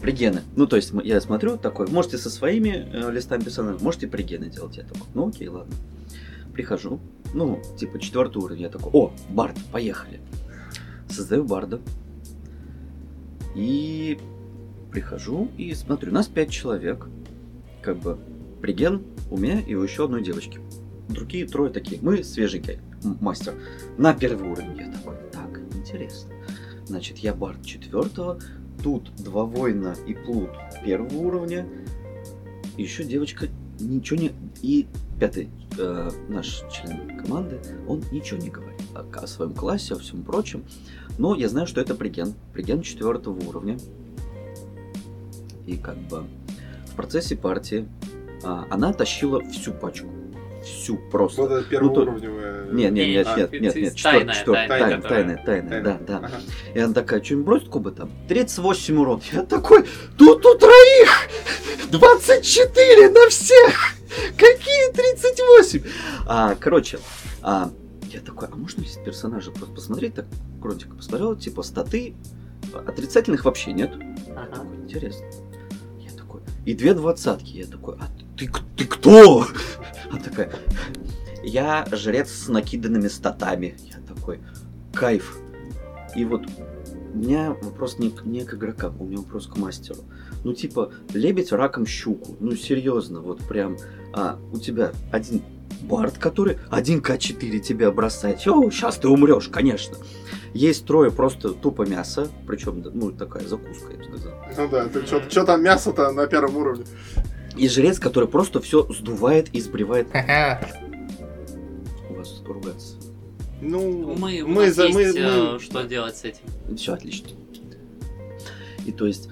Пригены. Ну, то есть я смотрю такой, можете со своими э, листами персонажа, можете пригены делать. Я такой, ну окей, ладно. Прихожу, ну, типа четвертый уровень, я такой, о, бард, поехали. Создаю барда. И прихожу и смотрю, нас пять человек. Как бы приген у меня и у еще одной девочки. Другие трое такие. Мы свеженькие, мастер. На первый уровень. Я такой, так, интересно. Значит, я бард четвертого, тут два воина и плут первого уровня, еще девочка ничего не... И пятый э, наш член команды, он ничего не говорит о, о своем классе, о всем прочем. Но я знаю, что это приген. Приген четвертого уровня. И как бы в процессе партии а, она тащила всю пачку. Всю просто. Вот это Ну, первоуровневая... Нет, нет, нет, А, нет, нет, ты- нет, тайная, четвертая, тайная, тайная, тайная, тайная, да, да. Ага. И она такая, что-нибудь бросит кубы там? 38 урон. Я такой, тут у троих 24 на всех! Какие 38? А, короче, а, я такой, а можно здесь персонажа просто посмотреть? Так, кротик посмотрел, типа, статы, отрицательных вообще нет. Я Ага. такой, интересно. Я такой, и две двадцатки. Я такой, а ты, к- ты кто? Она такая, я жрец с накиданными статами. Я такой, кайф. И вот у меня вопрос не, не к игрокам, у меня вопрос к мастеру. Ну, типа, лебедь раком щуку. Ну, серьезно, вот прям. А, у тебя один бард, который 1К4 тебя бросает. О, сейчас ты умрешь, конечно. Есть трое просто тупо мясо, причем, ну, такая закуска, я бы сказал. Ну да, ты что там мясо-то на первом уровне? И жрец, который просто все сдувает и сбривает. У вас ругаться. Ну, Мы, у мы, нас за, мы, есть, э, мы- что делать с этим. Все отлично. И то есть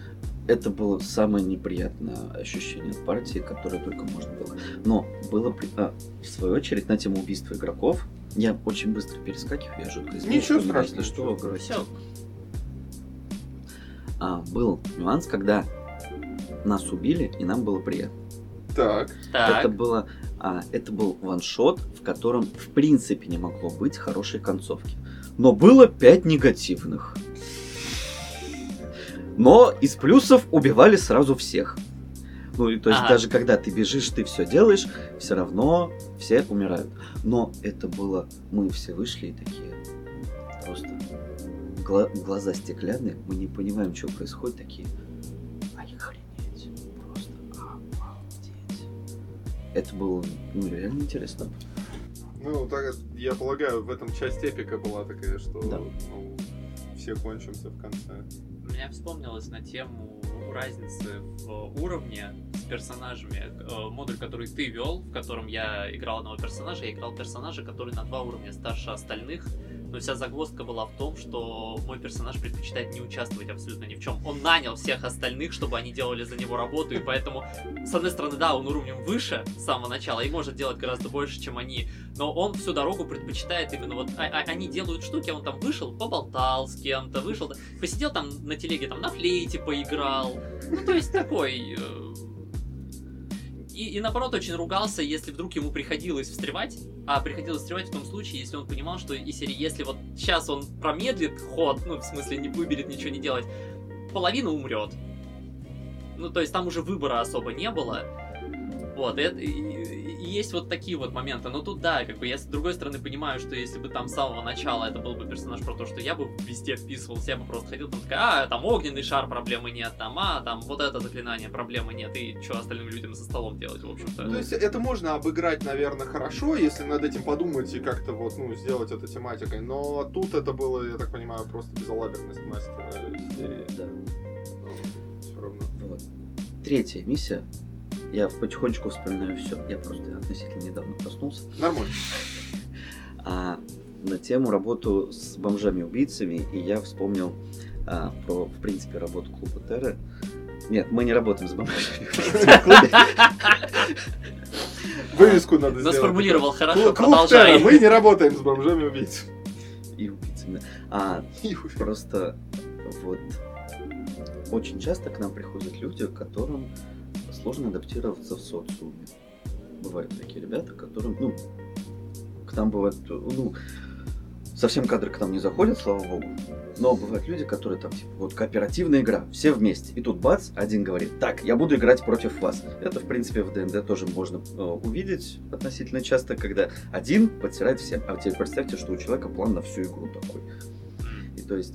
это было самое неприятное ощущение от партии, которое только можно было. Но было при- а, в свою очередь на тему убийства игроков. Я очень быстро перескакиваю, я жутко извиняюсь. Ничего Если страшного, что. Всё. А, был нюанс, когда нас убили, и нам было приятно. Так, Так, Это было, а, это был ваншот, в котором в принципе не могло быть хорошей концовки. Но было пять негативных. Но из плюсов убивали сразу всех. Ну, и то есть Ага. даже когда ты бежишь, ты все делаешь, все равно все умирают. Но это было, мы все вышли и такие просто гла- глаза стеклянные, мы не понимаем, что происходит, такие, Это было, ну, реально интересно. ну, так, я полагаю, в этом часть эпика была такая, что Да. ну, все кончимся в конце. меня вспомнилось на тему разницы в уровне с персонажами. Э, Модуль, который ты вел, в котором я играл одного персонажа, я играл персонажа, который на два уровня старше остальных. Но вся загвоздка была в том, что мой персонаж предпочитает не участвовать абсолютно ни в чем. Он нанял всех остальных, чтобы они делали за него работу, и поэтому, с одной стороны, да, он уровнем выше с самого начала и может делать гораздо больше, чем они, но он всю дорогу предпочитает именно вот а- а- они делают штуки, он там вышел, поболтал с кем-то, вышел, посидел там на телеге, там на флейте поиграл. Ну, то есть такой... э, И, и наоборот, очень ругался, если вдруг ему приходилось встревать. А приходилось встревать в том случае, если он понимал, что серии, если вот сейчас он промедлит ход, ну, в смысле, не выберет ничего не делать, половина умрет. Ну, то есть там уже выбора особо не было. Вот, и, это- и- и- и есть вот такие вот моменты. Но тут, да, как бы я с другой стороны понимаю, что если бы там с самого начала это был бы персонаж про то, что я бы везде вписывался, я бы просто ходил там такая, а, там огненный шар, проблемы нет, там, а, там вот это заклинание, проблемы нет, и что остальным людям за столом делать, в общем-то. То есть это можно обыграть, наверное, хорошо, если над этим подумать и как-то вот, ну, сделать это тематикой. Но тут это было, я так понимаю, просто безалаберность мастера серии. Да. Все равно. Вот. Третья миссия. Я потихонечку вспоминаю все. Я просто относительно недавно проснулся. Нормально. А, на тему работу с бомжами-убийцами, и я вспомнил а, про, в принципе, работу клуба Терры. Нет, мы не работаем с бомжами-убийцами. Вывеску надо Но сделать. сформулировал хорошо, Клуб продолжай. Мы не работаем с бомжами-убийцами. и убийцами. А просто вот очень часто к нам приходят люди, которым сложно адаптироваться в социуме. Бывают такие ребята, которым, ну, к нам бывают, ну, совсем кадры к нам не заходят, слава богу. Но бывают люди, которые там, типа, вот кооперативная игра, все вместе. И тут бац, один говорит, так, я буду играть против вас. Это, в принципе, в ДНД тоже можно э, увидеть относительно часто, когда один подтирает всем. А теперь представьте, что у человека план на всю игру такой. И то есть,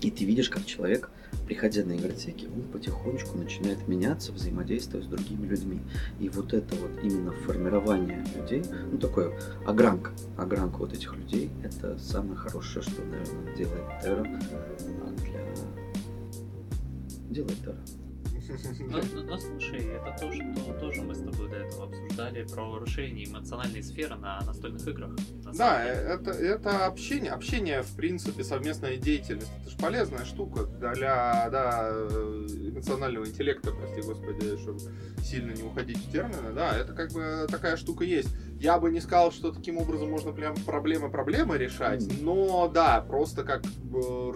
и ты видишь, как человек, приходя на игротеки, он потихонечку начинает меняться, взаимодействуя с другими людьми. И вот это вот именно формирование людей, ну такое огранка, огранка вот этих людей, это самое хорошее, что, наверное, делает Терра а, для... Делает Терра. Ну, ну, ну, слушай, это то, что тоже мы с тобой до этого обсуждали про расширение эмоциональной сферы на настольных играх. На Да, деле. это, это общение. Общение, в принципе, совместная деятельность. Это же полезная штука для да, эмоционального интеллекта, прости господи, чтобы сильно не уходить в термины. Да, это как бы такая штука есть. Я бы не сказал, что таким образом можно прям проблемы-проблемы решать, Мгм. но да, просто как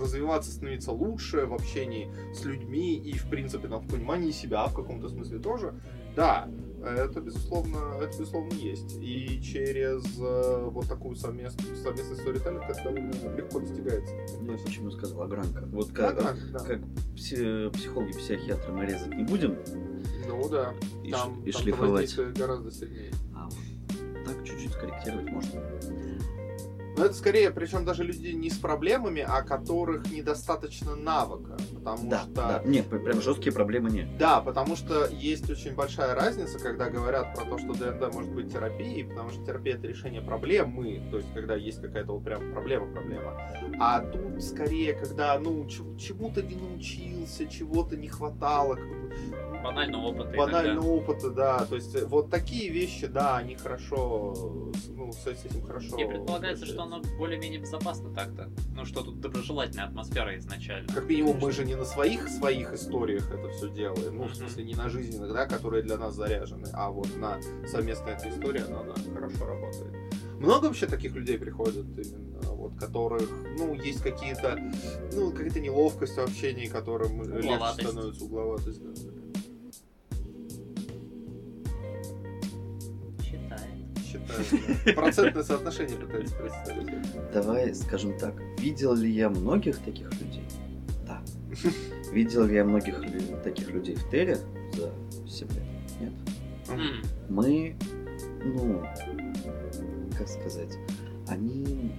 развиваться, становиться лучше в общении с людьми и, в принципе, там, в понимании себя в каком-то смысле тоже. Да, это безусловно, это безусловно есть. И через э, вот такую совместную, совместный сторителлинг это легко достигается. Я почему сказал огранка. Вот как, да, да. как пси- психологи, психиатры мы резать не будем Ну да, и, там, ш- и там шлифовать. гораздо сильнее. А вот так чуть-чуть скорректировать можно. Но это скорее, причем даже люди не с проблемами, а которых недостаточно навыка. Потому Да, что... да. Нет, прям жесткие проблемы нет. Да, потому что есть очень большая разница, когда говорят про то, что ДНД может быть терапией, потому что терапия это решение проблемы, то есть когда есть какая-то вот прям проблема-проблема. А тут скорее, когда, ну, чему-то не научился, чего-то не хватало, как бы, Банального опыта банального иногда. опыта, да. То есть вот такие вещи, да, они хорошо, ну, с с этим хорошо. И предполагается, что оно более-менее безопасно так-то. Ну что тут доброжелательная атмосфера изначально. Как минимум, мы же не на своих своих историях это все делаем. Ну, в Мгм. смысле, не на жизненных, да, которые для нас заряжены, а вот на совместной этой истории она, она хорошо работает. Много вообще таких людей приходят, именно, вот, которых, ну, есть какие-то, ну, какая-то неловкость в общении, которым легче становится угловатость. Да, (laughs) Процентное соотношение пытается представить. Давай скажем так. Видел ли я многих таких людей? Да. Видел ли я многих таких людей в Теле за 7 лет? Нет. Мы, ну, как сказать, они,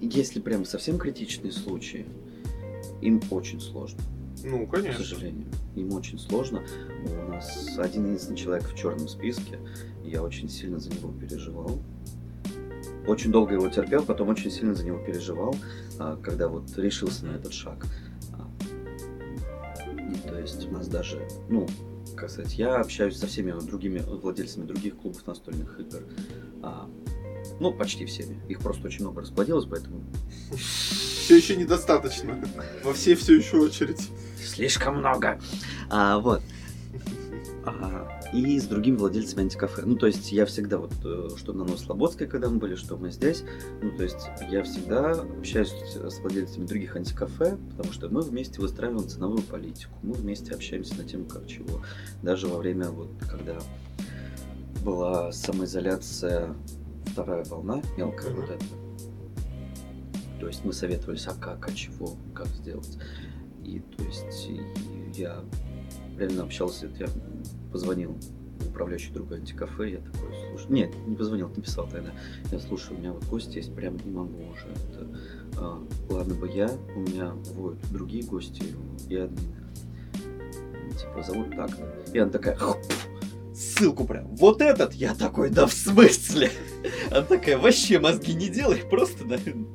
если прям совсем критичные случаи, им очень сложно. Ну, к конечно. сожалению. Им очень сложно. У нас один единственный человек в черном списке. Я очень сильно за него переживал. Очень долго его терпел, потом очень сильно за него переживал, а, когда вот решился на этот шаг. А, и то есть у нас даже, ну, как сказать, я общаюсь со всеми другими владельцами других клубов настольных игр. Ну, почти всеми. Их просто очень много расплодилось, поэтому Все еще недостаточно. Во все все еще очередь. Слишком много. А, вот. А, и с другими владельцами антикафе. Ну, то есть я всегда вот, э, что на Новослободской, когда мы были, что мы здесь, ну, то есть я всегда общаюсь с владельцами других антикафе, потому что мы вместе выстраиваем ценовую политику, мы вместе общаемся на тему как чего. Даже во время, вот, когда была самоизоляция, вторая волна, мелкая Мгм. вот эта, то есть мы советовались, а как, а чего, как сделать. И то есть и я реально общался, я позвонил управляющий друга антикафе, я такой, слушай, нет, не позвонил, написал тогда, я слушаю, у меня вот гости есть, прям не могу уже, это, а, ладно бы я, у меня вот другие гости и админы, типа, зовут так и она такая, «Хоп, ссылку прям, вот этот, я такой, да в смысле? Она такая, вообще мозги не делай, просто, м.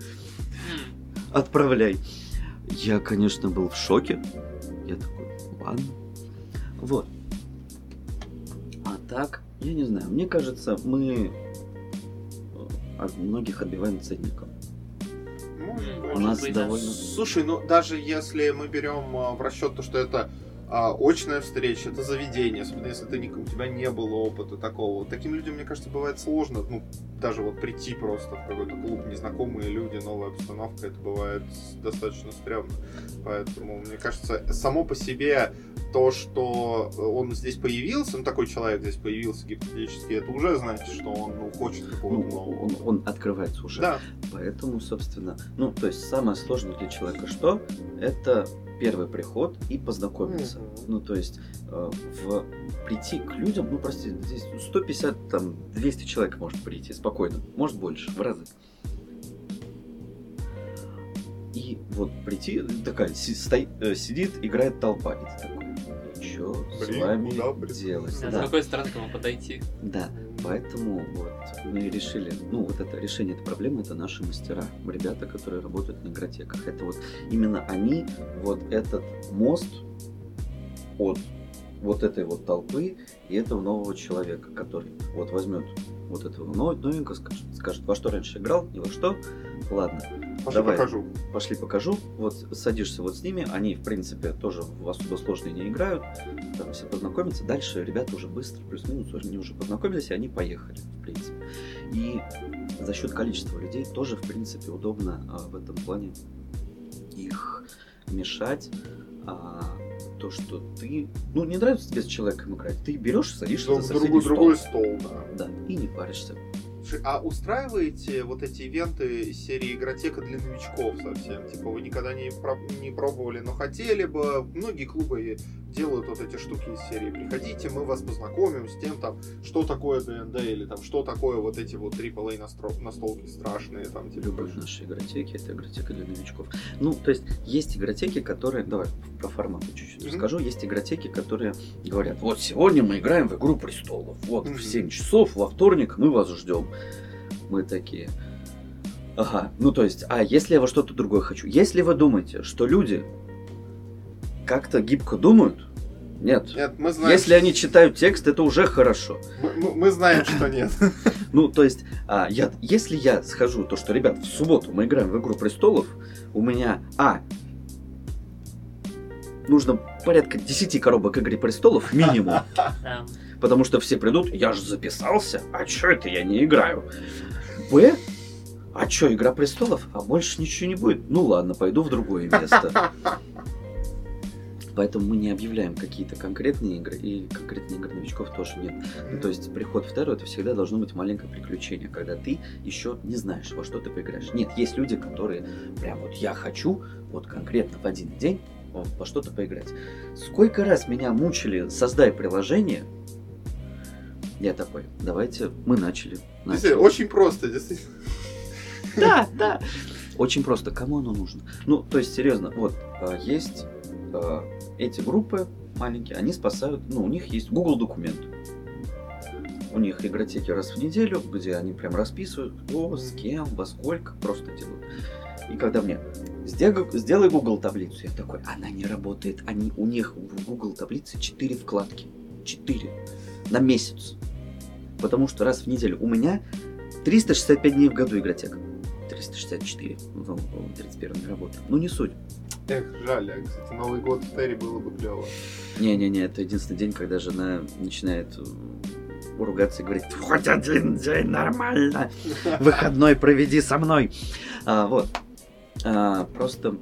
отправляй. Я, конечно, был в шоке. Я такой, ладно. Вот. А так, я не знаю, мне кажется, мы э, от многих отбиваем ценником. Может. У нас быть, довольно... Слушай, ну даже если мы берем а, в расчет то, что это а, очная встреча, это заведение, особенно если ты, у тебя не было опыта такого. Таким людям, мне кажется, бывает сложно, ну, даже вот прийти просто в какой-то клуб, незнакомые люди, новая обстановка, это бывает достаточно стрёмно. Поэтому, мне кажется, само по себе то, что он здесь появился, ну, такой человек здесь появился гипотетически, это уже значит, что он ну, хочет Ну, какого-то нового. он, он открывается уже. Да, Поэтому, собственно, ну, то есть самое сложное для человека что? Это первый приход и познакомиться. Мгм. Ну, то есть э, в, прийти к людям, ну, прости, здесь 150, там, 200 человек может прийти спокойно, может больше, в разы. И вот прийти, такая, си- стоит, э, сидит, играет толпа, и ты такой, что с вами куда прийти?» делать? А С Да, какой стороны к кому подойти? да. Поэтому вот мы решили, ну вот это решение этой проблемы, это наши мастера, ребята, которые работают на игротеках. Это вот именно они, вот этот мост от вот этой вот толпы и этого нового человека, который вот возьмет вот этого но- новенького, скажет, скажет, во что раньше играл, и во что, ладно, пошли Давай. покажу. пошли покажу. Вот садишься вот с ними, они, в принципе, тоже в особо сложные не играют, там все познакомятся. Дальше ребята уже быстро, плюс-минус, они уже познакомились, и они поехали, в принципе. И за счет количества людей тоже, в принципе, удобно а, в этом плане их мешать. А, то, что ты... Ну, не нравится тебе с человеком играть, ты берешь, садишься Друг- за соседний стол. другой стол, да. Да, и не паришься. А устраиваете вот эти ивенты из серии игротека для новичков совсем? Типа вы никогда не, про- не пробовали, но хотели бы. Многие клубы делают вот эти штуки из серии. Приходите, мы вас познакомим с тем, там, что такое ДНД, или там, что такое вот эти вот AAA настро- настолки страшные, там, типа. Любые наши игротеки, это игротека для новичков. Ну, то есть, есть игротеки, которые... Давай про форматы чуть-чуть Мгм. расскажу. Есть игротеки, которые говорят, вот сегодня мы играем в Игру Престолов. Вот Мгм. в 7 часов во вторник мы вас ждем. Мы такие... Ага, ну то есть, а если я во что-то другое хочу? Если вы думаете, что люди как-то гибко думают, нет. Нет, мы знаем, Если они читают текст, это уже хорошо. мы, мы- знаем, что нет. (laughs) Ну, то есть, а, я, если я схожу, то что, ребят, в субботу мы играем в Игру Престолов, у меня, а, нужно порядка 10 коробок Игры Престолов (laughs) минимум, потому что все придут, я же записался, а чё это я не играю? Б, а чё, Игра Престолов? А больше ничего не будет? Ну ладно, пойду в другое место. (laughs) Поэтому мы не объявляем какие-то конкретные игры, и конкретные игры новичков тоже нет. Ну, то есть приход в Терру это всегда должно быть маленькое приключение, когда ты еще не знаешь, во что ты поиграешь. Нет, есть люди, которые прям вот я хочу вот конкретно в один день во что-то поиграть. Сколько раз меня мучили, создай приложение, я такой, давайте, мы начали. начали. Очень просто, действительно. Да, да. Очень просто. Кому оно нужно? Ну, то есть, серьезно, вот, а, есть а, эти группы маленькие, они спасают, ну, у них есть Google документ. У них игротеки раз в неделю, где они прям расписывают, кто, с кем, во сколько, просто делают. И когда мне «Сделай- Google таблицу, я такой, она не работает. Они, у них в Google таблице 4 вкладки. 4 на месяц. Потому что раз в неделю у меня 365 дней в году игротека. 364. Ну, 31 не работает. Ну, не суть. Эх, жаль, а, кстати, Новый год в Терри было бы клево. Не-не-не, это единственный день, когда жена начинает э, ругаться и говорить, хоть один день нормально, выходной проведи со мной. А, вот. А, просто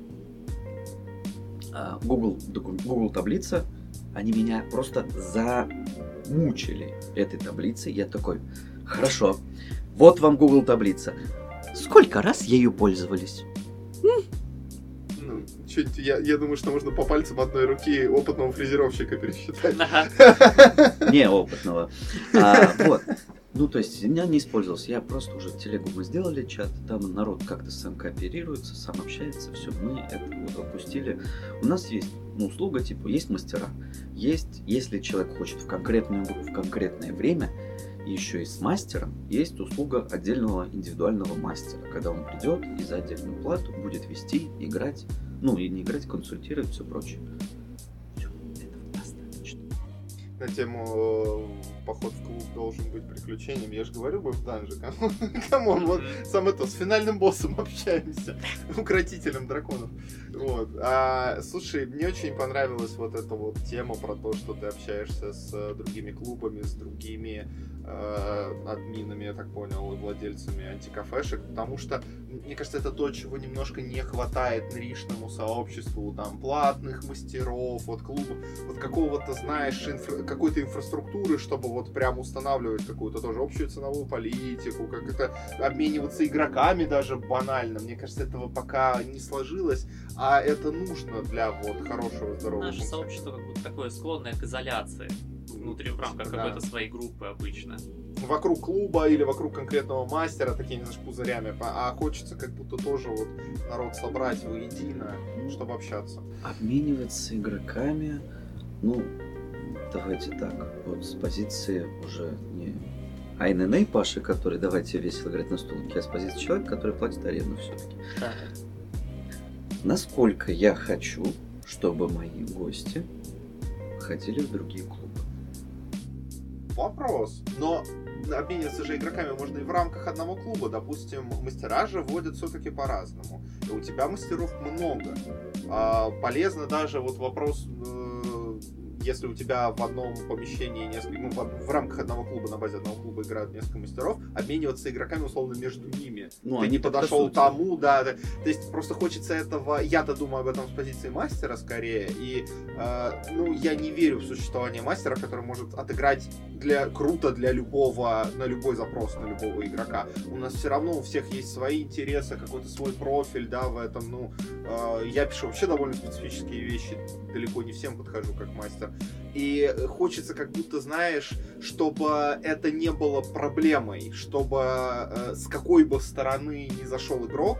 а, Google, Google таблица, они меня просто замучили этой таблицей. Я такой, хорошо, вот вам Google таблица. Сколько раз ею пользовались? Чуть, я, я думаю, что можно по пальцам одной руки опытного фрезеровщика пересчитать. Ага. (laughs) неопытного. А, вот. Ну, то есть, я не использовался. Я просто уже в телегу мы сделали чат, там народ как-то сам кооперируется, сам общается, все, мы это вот опустили. У нас есть ну, услуга, типа, есть мастера. Есть, если человек хочет в конкретную игру, в конкретное время, еще и с мастером, есть услуга отдельного индивидуального мастера, когда он придет и за отдельную плату будет вести, играть, ну, и не играть, консультировать, все прочее. Всё, этого достаточно. На тему э, поход в клуб должен быть приключением. Я же говорю, мы в данже. Come on, (laughs) вот сам это, с финальным боссом общаемся. (laughs) Укротителем драконов. Вот. А, слушай, мне очень понравилась вот эта вот тема про то, что ты общаешься с э, другими клубами, с другими админами, я так понял, и владельцами антикафешек, потому что, мне кажется, это то, чего немножко не хватает нришному сообществу, там, платных мастеров, вот клубов, вот какого-то, знаешь, инфра- какой-то инфраструктуры, чтобы вот прям устанавливать какую-то тоже общую ценовую политику, как это обмениваться игроками даже банально. Мне кажется, этого пока не сложилось, а это нужно для вот хорошего, здорового Наше сообщество как будто такое склонное к изоляции внутри в рамках Да. какой-то своей группы обычно. вокруг клуба или вокруг конкретного мастера, такими, знаешь, пузырями, а хочется как будто тоже вот народ собрать воедино, чтобы общаться. Обмениваться игроками, ну, давайте так, вот с позиции уже не АНН Паши, который давайте весело играть на столке, а с позиции человека, который платит аренду все-таки. Да. Насколько я хочу, чтобы мои гости ходили в другие клубы. Вопрос. Но обмениваться же игроками можно и в рамках одного клуба. Допустим, мастера же вводят все-таки по-разному. И у тебя мастеров много. А, полезно даже вот вопрос... если у тебя в одном помещении несколько, ну, в, рамках одного клуба, на базе одного клуба играют несколько мастеров, обмениваться игроками условно между ними. Ну, Ты не подошел тому, да, да. То есть просто хочется этого. Я-то думаю об этом с позиции мастера скорее. И э, ну, я не верю в существование мастера, который может отыграть для круто для любого, на любой запрос, на любого игрока. У нас все равно у всех есть свои интересы, какой-то свой профиль, да, в этом. Ну, э, я пишу вообще довольно специфические вещи, далеко не всем подхожу как мастер. И хочется как будто, знаешь, чтобы это не было проблемой, чтобы э, с какой бы стороны не зашел игрок,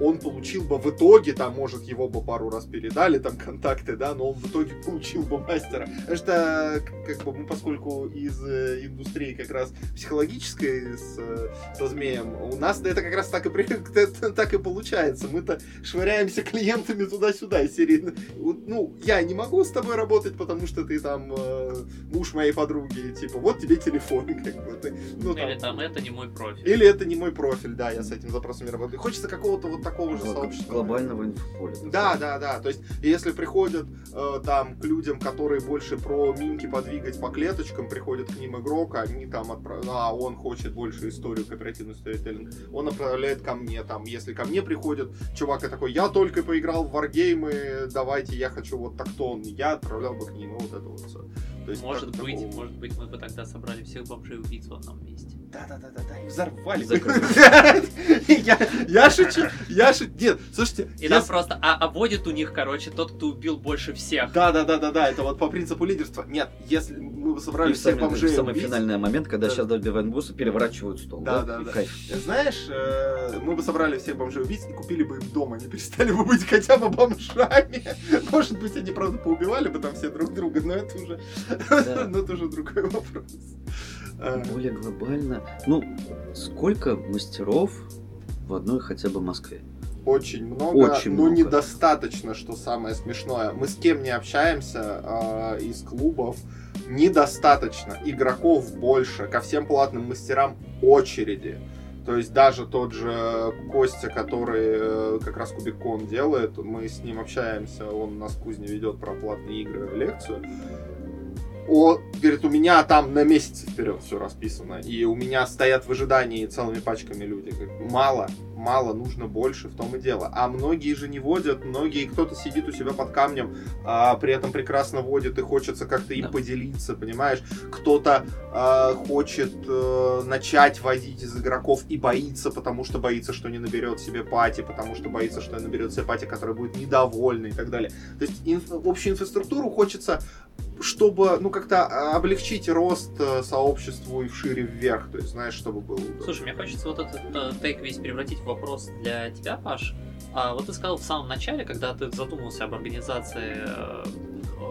он получил бы в итоге, там, может, его бы пару раз передали, там, контакты, да, но он в итоге получил бы мастера. Потому что, как бы, мы, поскольку из э, индустрии как раз психологической с, э, со змеем, у нас это как раз так и, (laughs) так и получается. Мы-то швыряемся клиентами туда-сюда из серии. Ну, я не могу с тобой работать, потому что ты там э, муж моей подруги, типа, вот тебе телефон, (laughs) как бы ты. Ну, там, Или там это не мой профиль. или это не мой профиль, да, я с этим запросом не работаю. Хочется какого-то вот такого же сообщества. Глобального инфополя. Да, да, да. То есть, если приходят э, там к людям, которые больше про минки подвигать по клеточкам, приходит к ним игрок, они там отправляют, а он хочет больше историю, кооперативный сторителлинг, он отправляет ко мне там. Если ко мне приходит чувак и такой, я только поиграл в варгеймы, давайте, я хочу вот так-то я отправлял бы к ним, и вот это вот все. То есть, Может быть, такого- может быть, мы бы тогда собрали всех бомжей убийц в одном месте. Да, да, да, да, да, и взорвали. (laughs) (laughs) Я я шучу, я шучу. Нет, слушайте, И там просто, а, а водит у них, короче, тот, кто убил больше всех. Да, да, да, да, да, это вот по принципу лидерства. Нет, если мы бы собрали всех бомжей в самый финальный момент, когда Да. сейчас добиваем босса, переворачивают стол. Да, Да, да, знаешь, э, мы бы собрали всех бомжей убийц и купили бы им дом, они перестали бы быть хотя бы бомжами. (laughs) Может быть, они, правда, поубивали бы там все друг друга, но это уже, (laughs) но это уже другой вопрос. Э, Более глобально. Ну, сколько мастеров в одной хотя бы Москве? Очень много, Очень но много. недостаточно, что самое смешное. Мы с кем не общаемся э, из клубов, недостаточно. Игроков больше, ко всем платным мастерам очереди. То есть даже тот же Костя, который э, как раз Кубикон делает, мы с ним общаемся, он нас в кузне ведет про платные игры лекцию. О, говорит, у меня там на месяц вперед все расписано. И у меня стоят в ожидании целыми пачками люди. Говорит, мало, мало, нужно больше, в том и дело. А многие же не водят, многие, кто-то сидит у себя под камнем, а при этом прекрасно водит и хочется как-то им Да. поделиться, понимаешь? Кто-то а, хочет э, начать водить из игроков и боится, потому что боится, что не наберет себе пати, потому что боится, что наберет себе пати, который будет недовольный и так далее. То есть инф- общую инфраструктуру хочется чтобы, ну, как-то а, облегчить рост э, сообществу и вшире вверх, то есть, знаешь, чтобы было удобно. Слушай, мне хочется вот этот э, тейк весь превратить в вопрос для тебя, Паш. А вот ты сказал в самом начале, когда ты задумался об организации, э,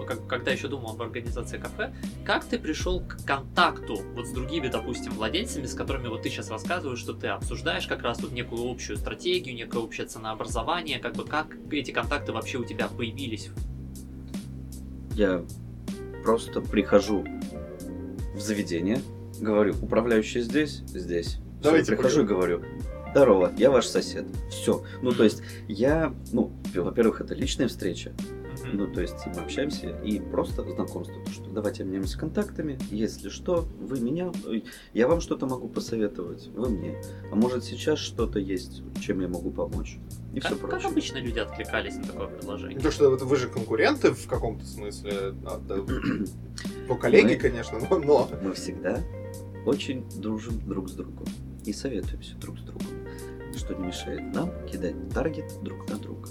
как- когда еще думал об организации кафе, как ты пришел к контакту вот с другими, допустим, владельцами, с которыми вот ты сейчас рассказываешь, что ты обсуждаешь как раз вот некую общую стратегию, некое общее ценообразование, как бы как эти контакты вообще у тебя появились? Я просто прихожу в заведение, говорю, управляющий здесь, здесь. Давайте прихожу и говорю, здорово, я ваш сосед. Все. Ну, то есть, я, ну, во-первых, это личная встреча. Ну, то есть мы общаемся и просто знакомство. То, что давайте обменяемся контактами. Если что, вы меня, э, я вам что-то могу посоветовать, вы мне. А может сейчас что-то есть, чем я могу помочь. И все Как, как прочее. обычно люди откликались на такое предложение? То, что вот вы же конкуренты в каком-то смысле. а, да. (clears throat) Ну, коллеги, Мы- конечно, но, но. Мы всегда очень дружим друг с другом и советуемся друг с другом, что не мешает нам кидать таргет друг на друга.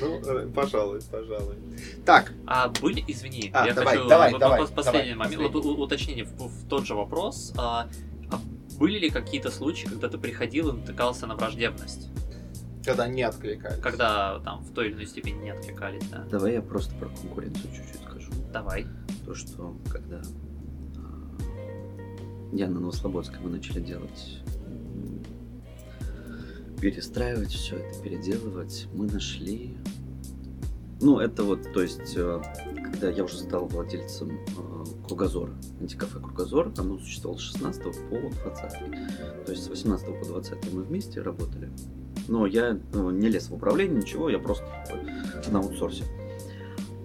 Ну, э, пожалуй, пожалуй. Так, А были, извини, А, я давай, хочу давай, в- давай, вопрос- последний давай, момент, уточнение в, в тот же вопрос. А, а были ли какие-то случаи, когда ты приходил и натыкался на враждебность? когда не откликались. Когда там в той или иной степени не откликались, да? Давай я просто про конкуренцию чуть-чуть скажу. Давай. То, что когда я на Новослободской мы начали делать перестраивать все это, переделывать, мы нашли ну, это вот, то есть, э, когда я уже стал владельцем э, Кругозора, антикафе Кругозор, оно существовало с 16 по 20. То есть с 18 по 20 мы вместе работали. Но я ну, не лез в управление, ничего, я просто на аутсорсе.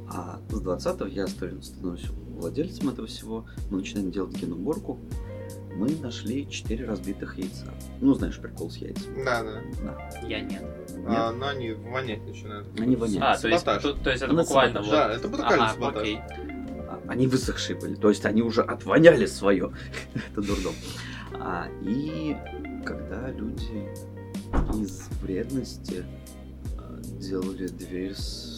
А с 20 я становлюсь владельцем этого всего. Мы начинаем делать киноборку. Мы нашли 4 разбитых яйца. Ну, знаешь, прикол с яйцами. Да, да. Да. Я нет. А, но они вонять начинают. Они воняют. А, то есть, то, то есть это На буквально саботаж. вот. Да, это буквально Ага, саботаж. окей. А, Они высохшие были, то есть они уже отвоняли свое. (laughs) Это дурдом. А, и когда люди из вредности а, делали дверь своего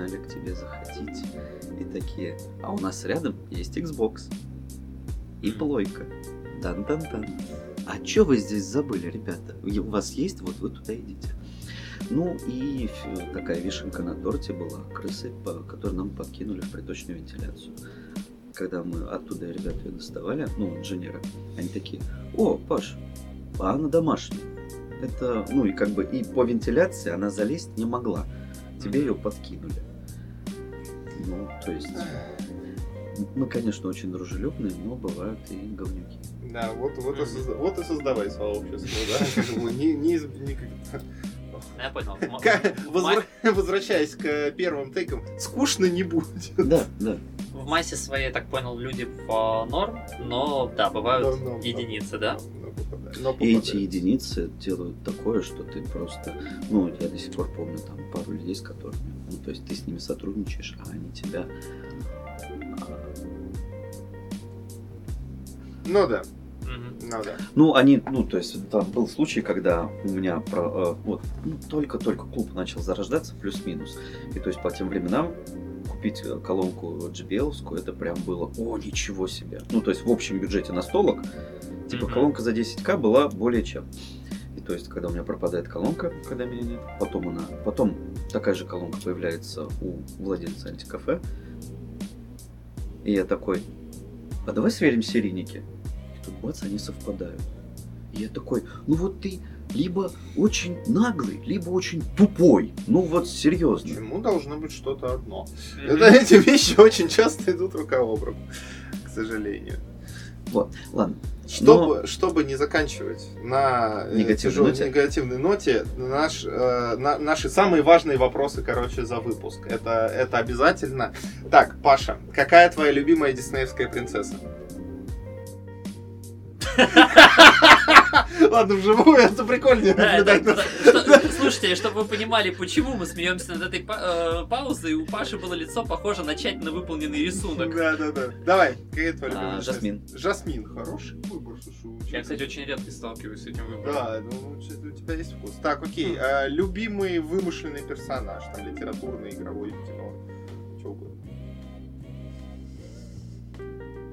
начинали к тебе заходить и такие, а у нас рядом есть Xbox и плойка. Дан-дан-дан. А чё вы здесь забыли, ребята? У вас есть, вот вы туда идите. Ну и такая вишенка на торте была крысы, которые нам подкинули в приточную вентиляцию. Когда мы оттуда ребята ее доставали, ну, инженеры, они такие, о, Паш, а она домашняя. Это, ну и как бы и по вентиляции она залезть не могла. Тебе ее подкинули. То есть, мы, конечно, очень дружелюбные, но бывают и говнюки. Да, вот, вот, и, созда- вот и создавай сообщество, да? (laughs) Не, не, из- не как- Я понял. (laughs) (laughs) Возвращаясь к первым тейкам, скучно не будет. Да, да. В массе своей, я так понял, люди в а, норм, но да, бывают Но- но- единицы, да? Но попадает- И эти единицы делают такое, что ты просто... Ну, я до сих пор помню там пару людей, с которыми... Ну, то есть ты с ними сотрудничаешь, а они тебя... а, Ну да, ну да. Ну, они... Ну, то есть там был случай, когда у меня про, э, вот ну, только-только клуб начал зарождаться, плюс-минус. И то есть по тем временам купить э, колонку JBL, это прям было, о, ничего себе. Ну, то есть в общем бюджете на столок, типа колонка за 10к была более чем. И то есть, когда у меня пропадает колонка, когда меня нет, потом она, потом такая же колонка появляется у владельца антикафе, и я такой, а давай сверим серийники. И тут бац, они совпадают. И я такой, ну вот ты либо очень наглый, либо очень тупой. Ну вот серьезно. Почему должно быть что-то одно? Это эти вещи очень часто идут рука об руку, к сожалению. Ладно. Чтобы, чтобы не заканчивать на э, Негативной ноте. негативной ноте, наш, э, на- наши самые важные вопросы, короче, за выпуск. Это, это обязательно. Так, Паша, какая твоя любимая диснеевская принцесса? (laughs) (laughs) Ладно, вживую это прикольнее Да, наблюдать. это- на- что- (laughs) слушайте, чтобы вы понимали, почему мы смеемся над этой па- э, паузой, у Паши было лицо похоже на тщательно выполненный рисунок. Да, да, да. Давай, какая твоя А, любимая принцесса? Жасмин. Жасмин, хороший выбор, слушай. Я, кстати, очень редко сталкиваюсь с этим выбором. Да, ну что-то у тебя есть вкус. Так, окей. а, любимый вымышленный персонаж, там литературный, игровой, кино, что угодно.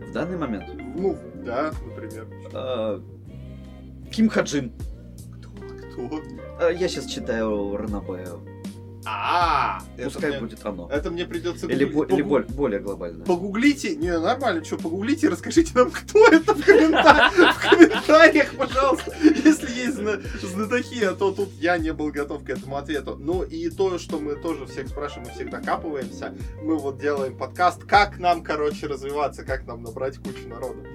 В данный момент Ну, да, например. Ким Хаджин. Кто? Кто? Э, Я сейчас читаю Ранабе. А, это Пускай мне- будет оно. Это мне придется Или, бо- или боль- более глобально. Погуглите, не, нормально, что, погуглите, расскажите нам, кто это в, коммента- в комментариях, пожалуйста, если есть зна- знатоки, а то тут я не был готов к этому ответу. Ну и то, что мы тоже всех спрашиваем, мы всех докапываемся, мы вот делаем подкаст, как нам, короче, развиваться, как нам набрать кучу народу.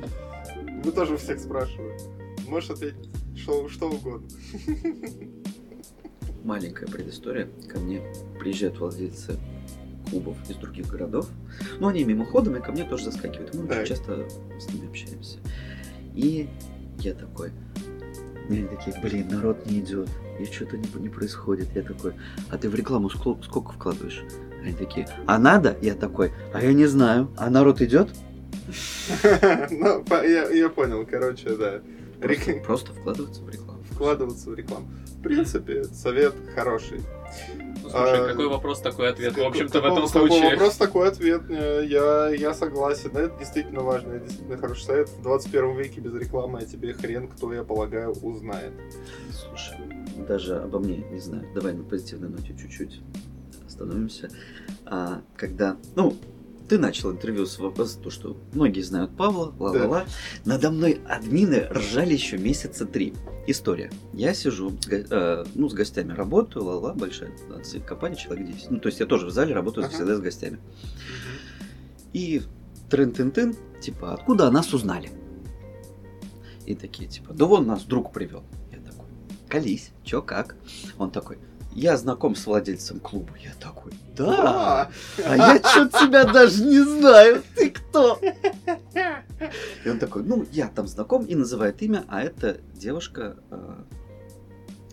Мы тоже всех спрашиваем. Можешь ответить что, что угодно. (laughs) Маленькая предыстория. Ко мне приезжают владельцы клубов из других городов. Ну, они мимоходом и ко мне тоже заскакивают. Мы Так. часто с ними общаемся. И я такой... И они такие, блин, народ не идет, и что-то не, не происходит. Я такой, а ты в рекламу сколько вкладываешь? Они такие, а надо? Я такой, а я не знаю. А народ идет? (laughs) Ну, я понял, короче, да. Просто, Рек- просто вкладываться в рекламу. Вкладываться в рекламу. В принципе, совет хороший. Ну, слушай, А, какой вопрос, такой ответ. В Какой- общем-то, в какой- этом какой случае. вопрос, такой ответ. Э, Я, я согласен. Это действительно важно. Это действительно хороший совет. В 21 веке без рекламы о тебе хрен кто, я полагаю, узнает. Слушай, даже обо мне не знаю. Давай на позитивной ноте чуть-чуть остановимся. А, когда, ну, ты начал интервью с вопроса, то, что многие знают Павла, ла-ла-ла. Надо мной админы ржали еще месяца три. История. Я сижу, э, ну, с гостями работаю, ла-ла, большая компания, человек 10. Ну, то есть я тоже в зале работаю Ага. всегда с гостями. И трын-тын-тын, типа, откуда о нас узнали? И такие, типа, да вон нас друг привел. Я такой, колись, чё как? Он такой, я знаком с владельцем клуба. Я такой, да, а я что-то тебя даже не знаю, ты кто? И он такой, ну, я там знаком, и называет имя, а это девушка, э,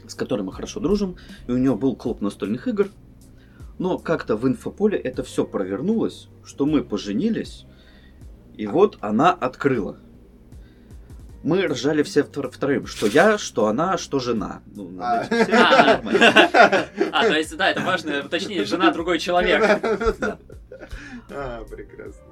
с которой мы хорошо дружим, и у нее был клуб настольных игр, но как-то в инфополе это все провернулось, что мы поженились, и вот она открыла. Мы ржали все втроем, что я, что она, что жена. Ну, А. А. А, то есть, да, это важно, точнее, жена другой человек. (laughs) Да. А, прекрасно.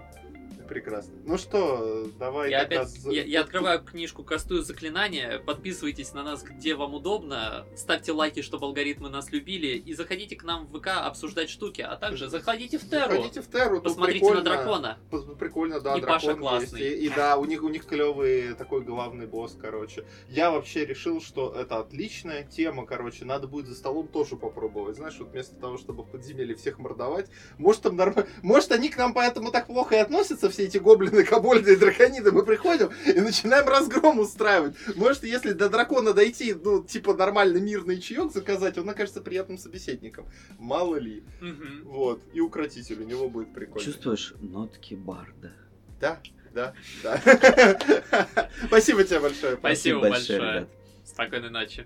Прекрасно. Ну что, давай Я тогда опять, я, я открываю книжку «Кастую заклинания», подписывайтесь на нас, где вам удобно, ставьте лайки, чтобы алгоритмы нас любили, и заходите к нам в ВК обсуждать штуки, а также заходите в Терру, Заходите в Терру, посмотрите на дракона. П- Прикольно, да, И Паша дракон классный. есть. И, и да, у них у них клевый такой главный босс, короче. Я вообще решил, что это отличная тема, короче. Надо будет за столом тоже попробовать. Знаешь, вот вместо того, чтобы в подземелье всех мордовать, может там нормально. Может, они к нам поэтому так плохо и относятся, все эти гоблины, кобольды и дракониды. Мы приходим и начинаем разгром устраивать. Может, если до дракона дойти, ну, типа нормальный мирный чаек заказать, он окажется приятным собеседником. Мало ли. Мгм. Вот. И укротитель у него будет прикольно. Чувствуешь нотки барда? Да, да, да. (laughs) Спасибо тебе большое. Спасибо большое. Спокойной ночи.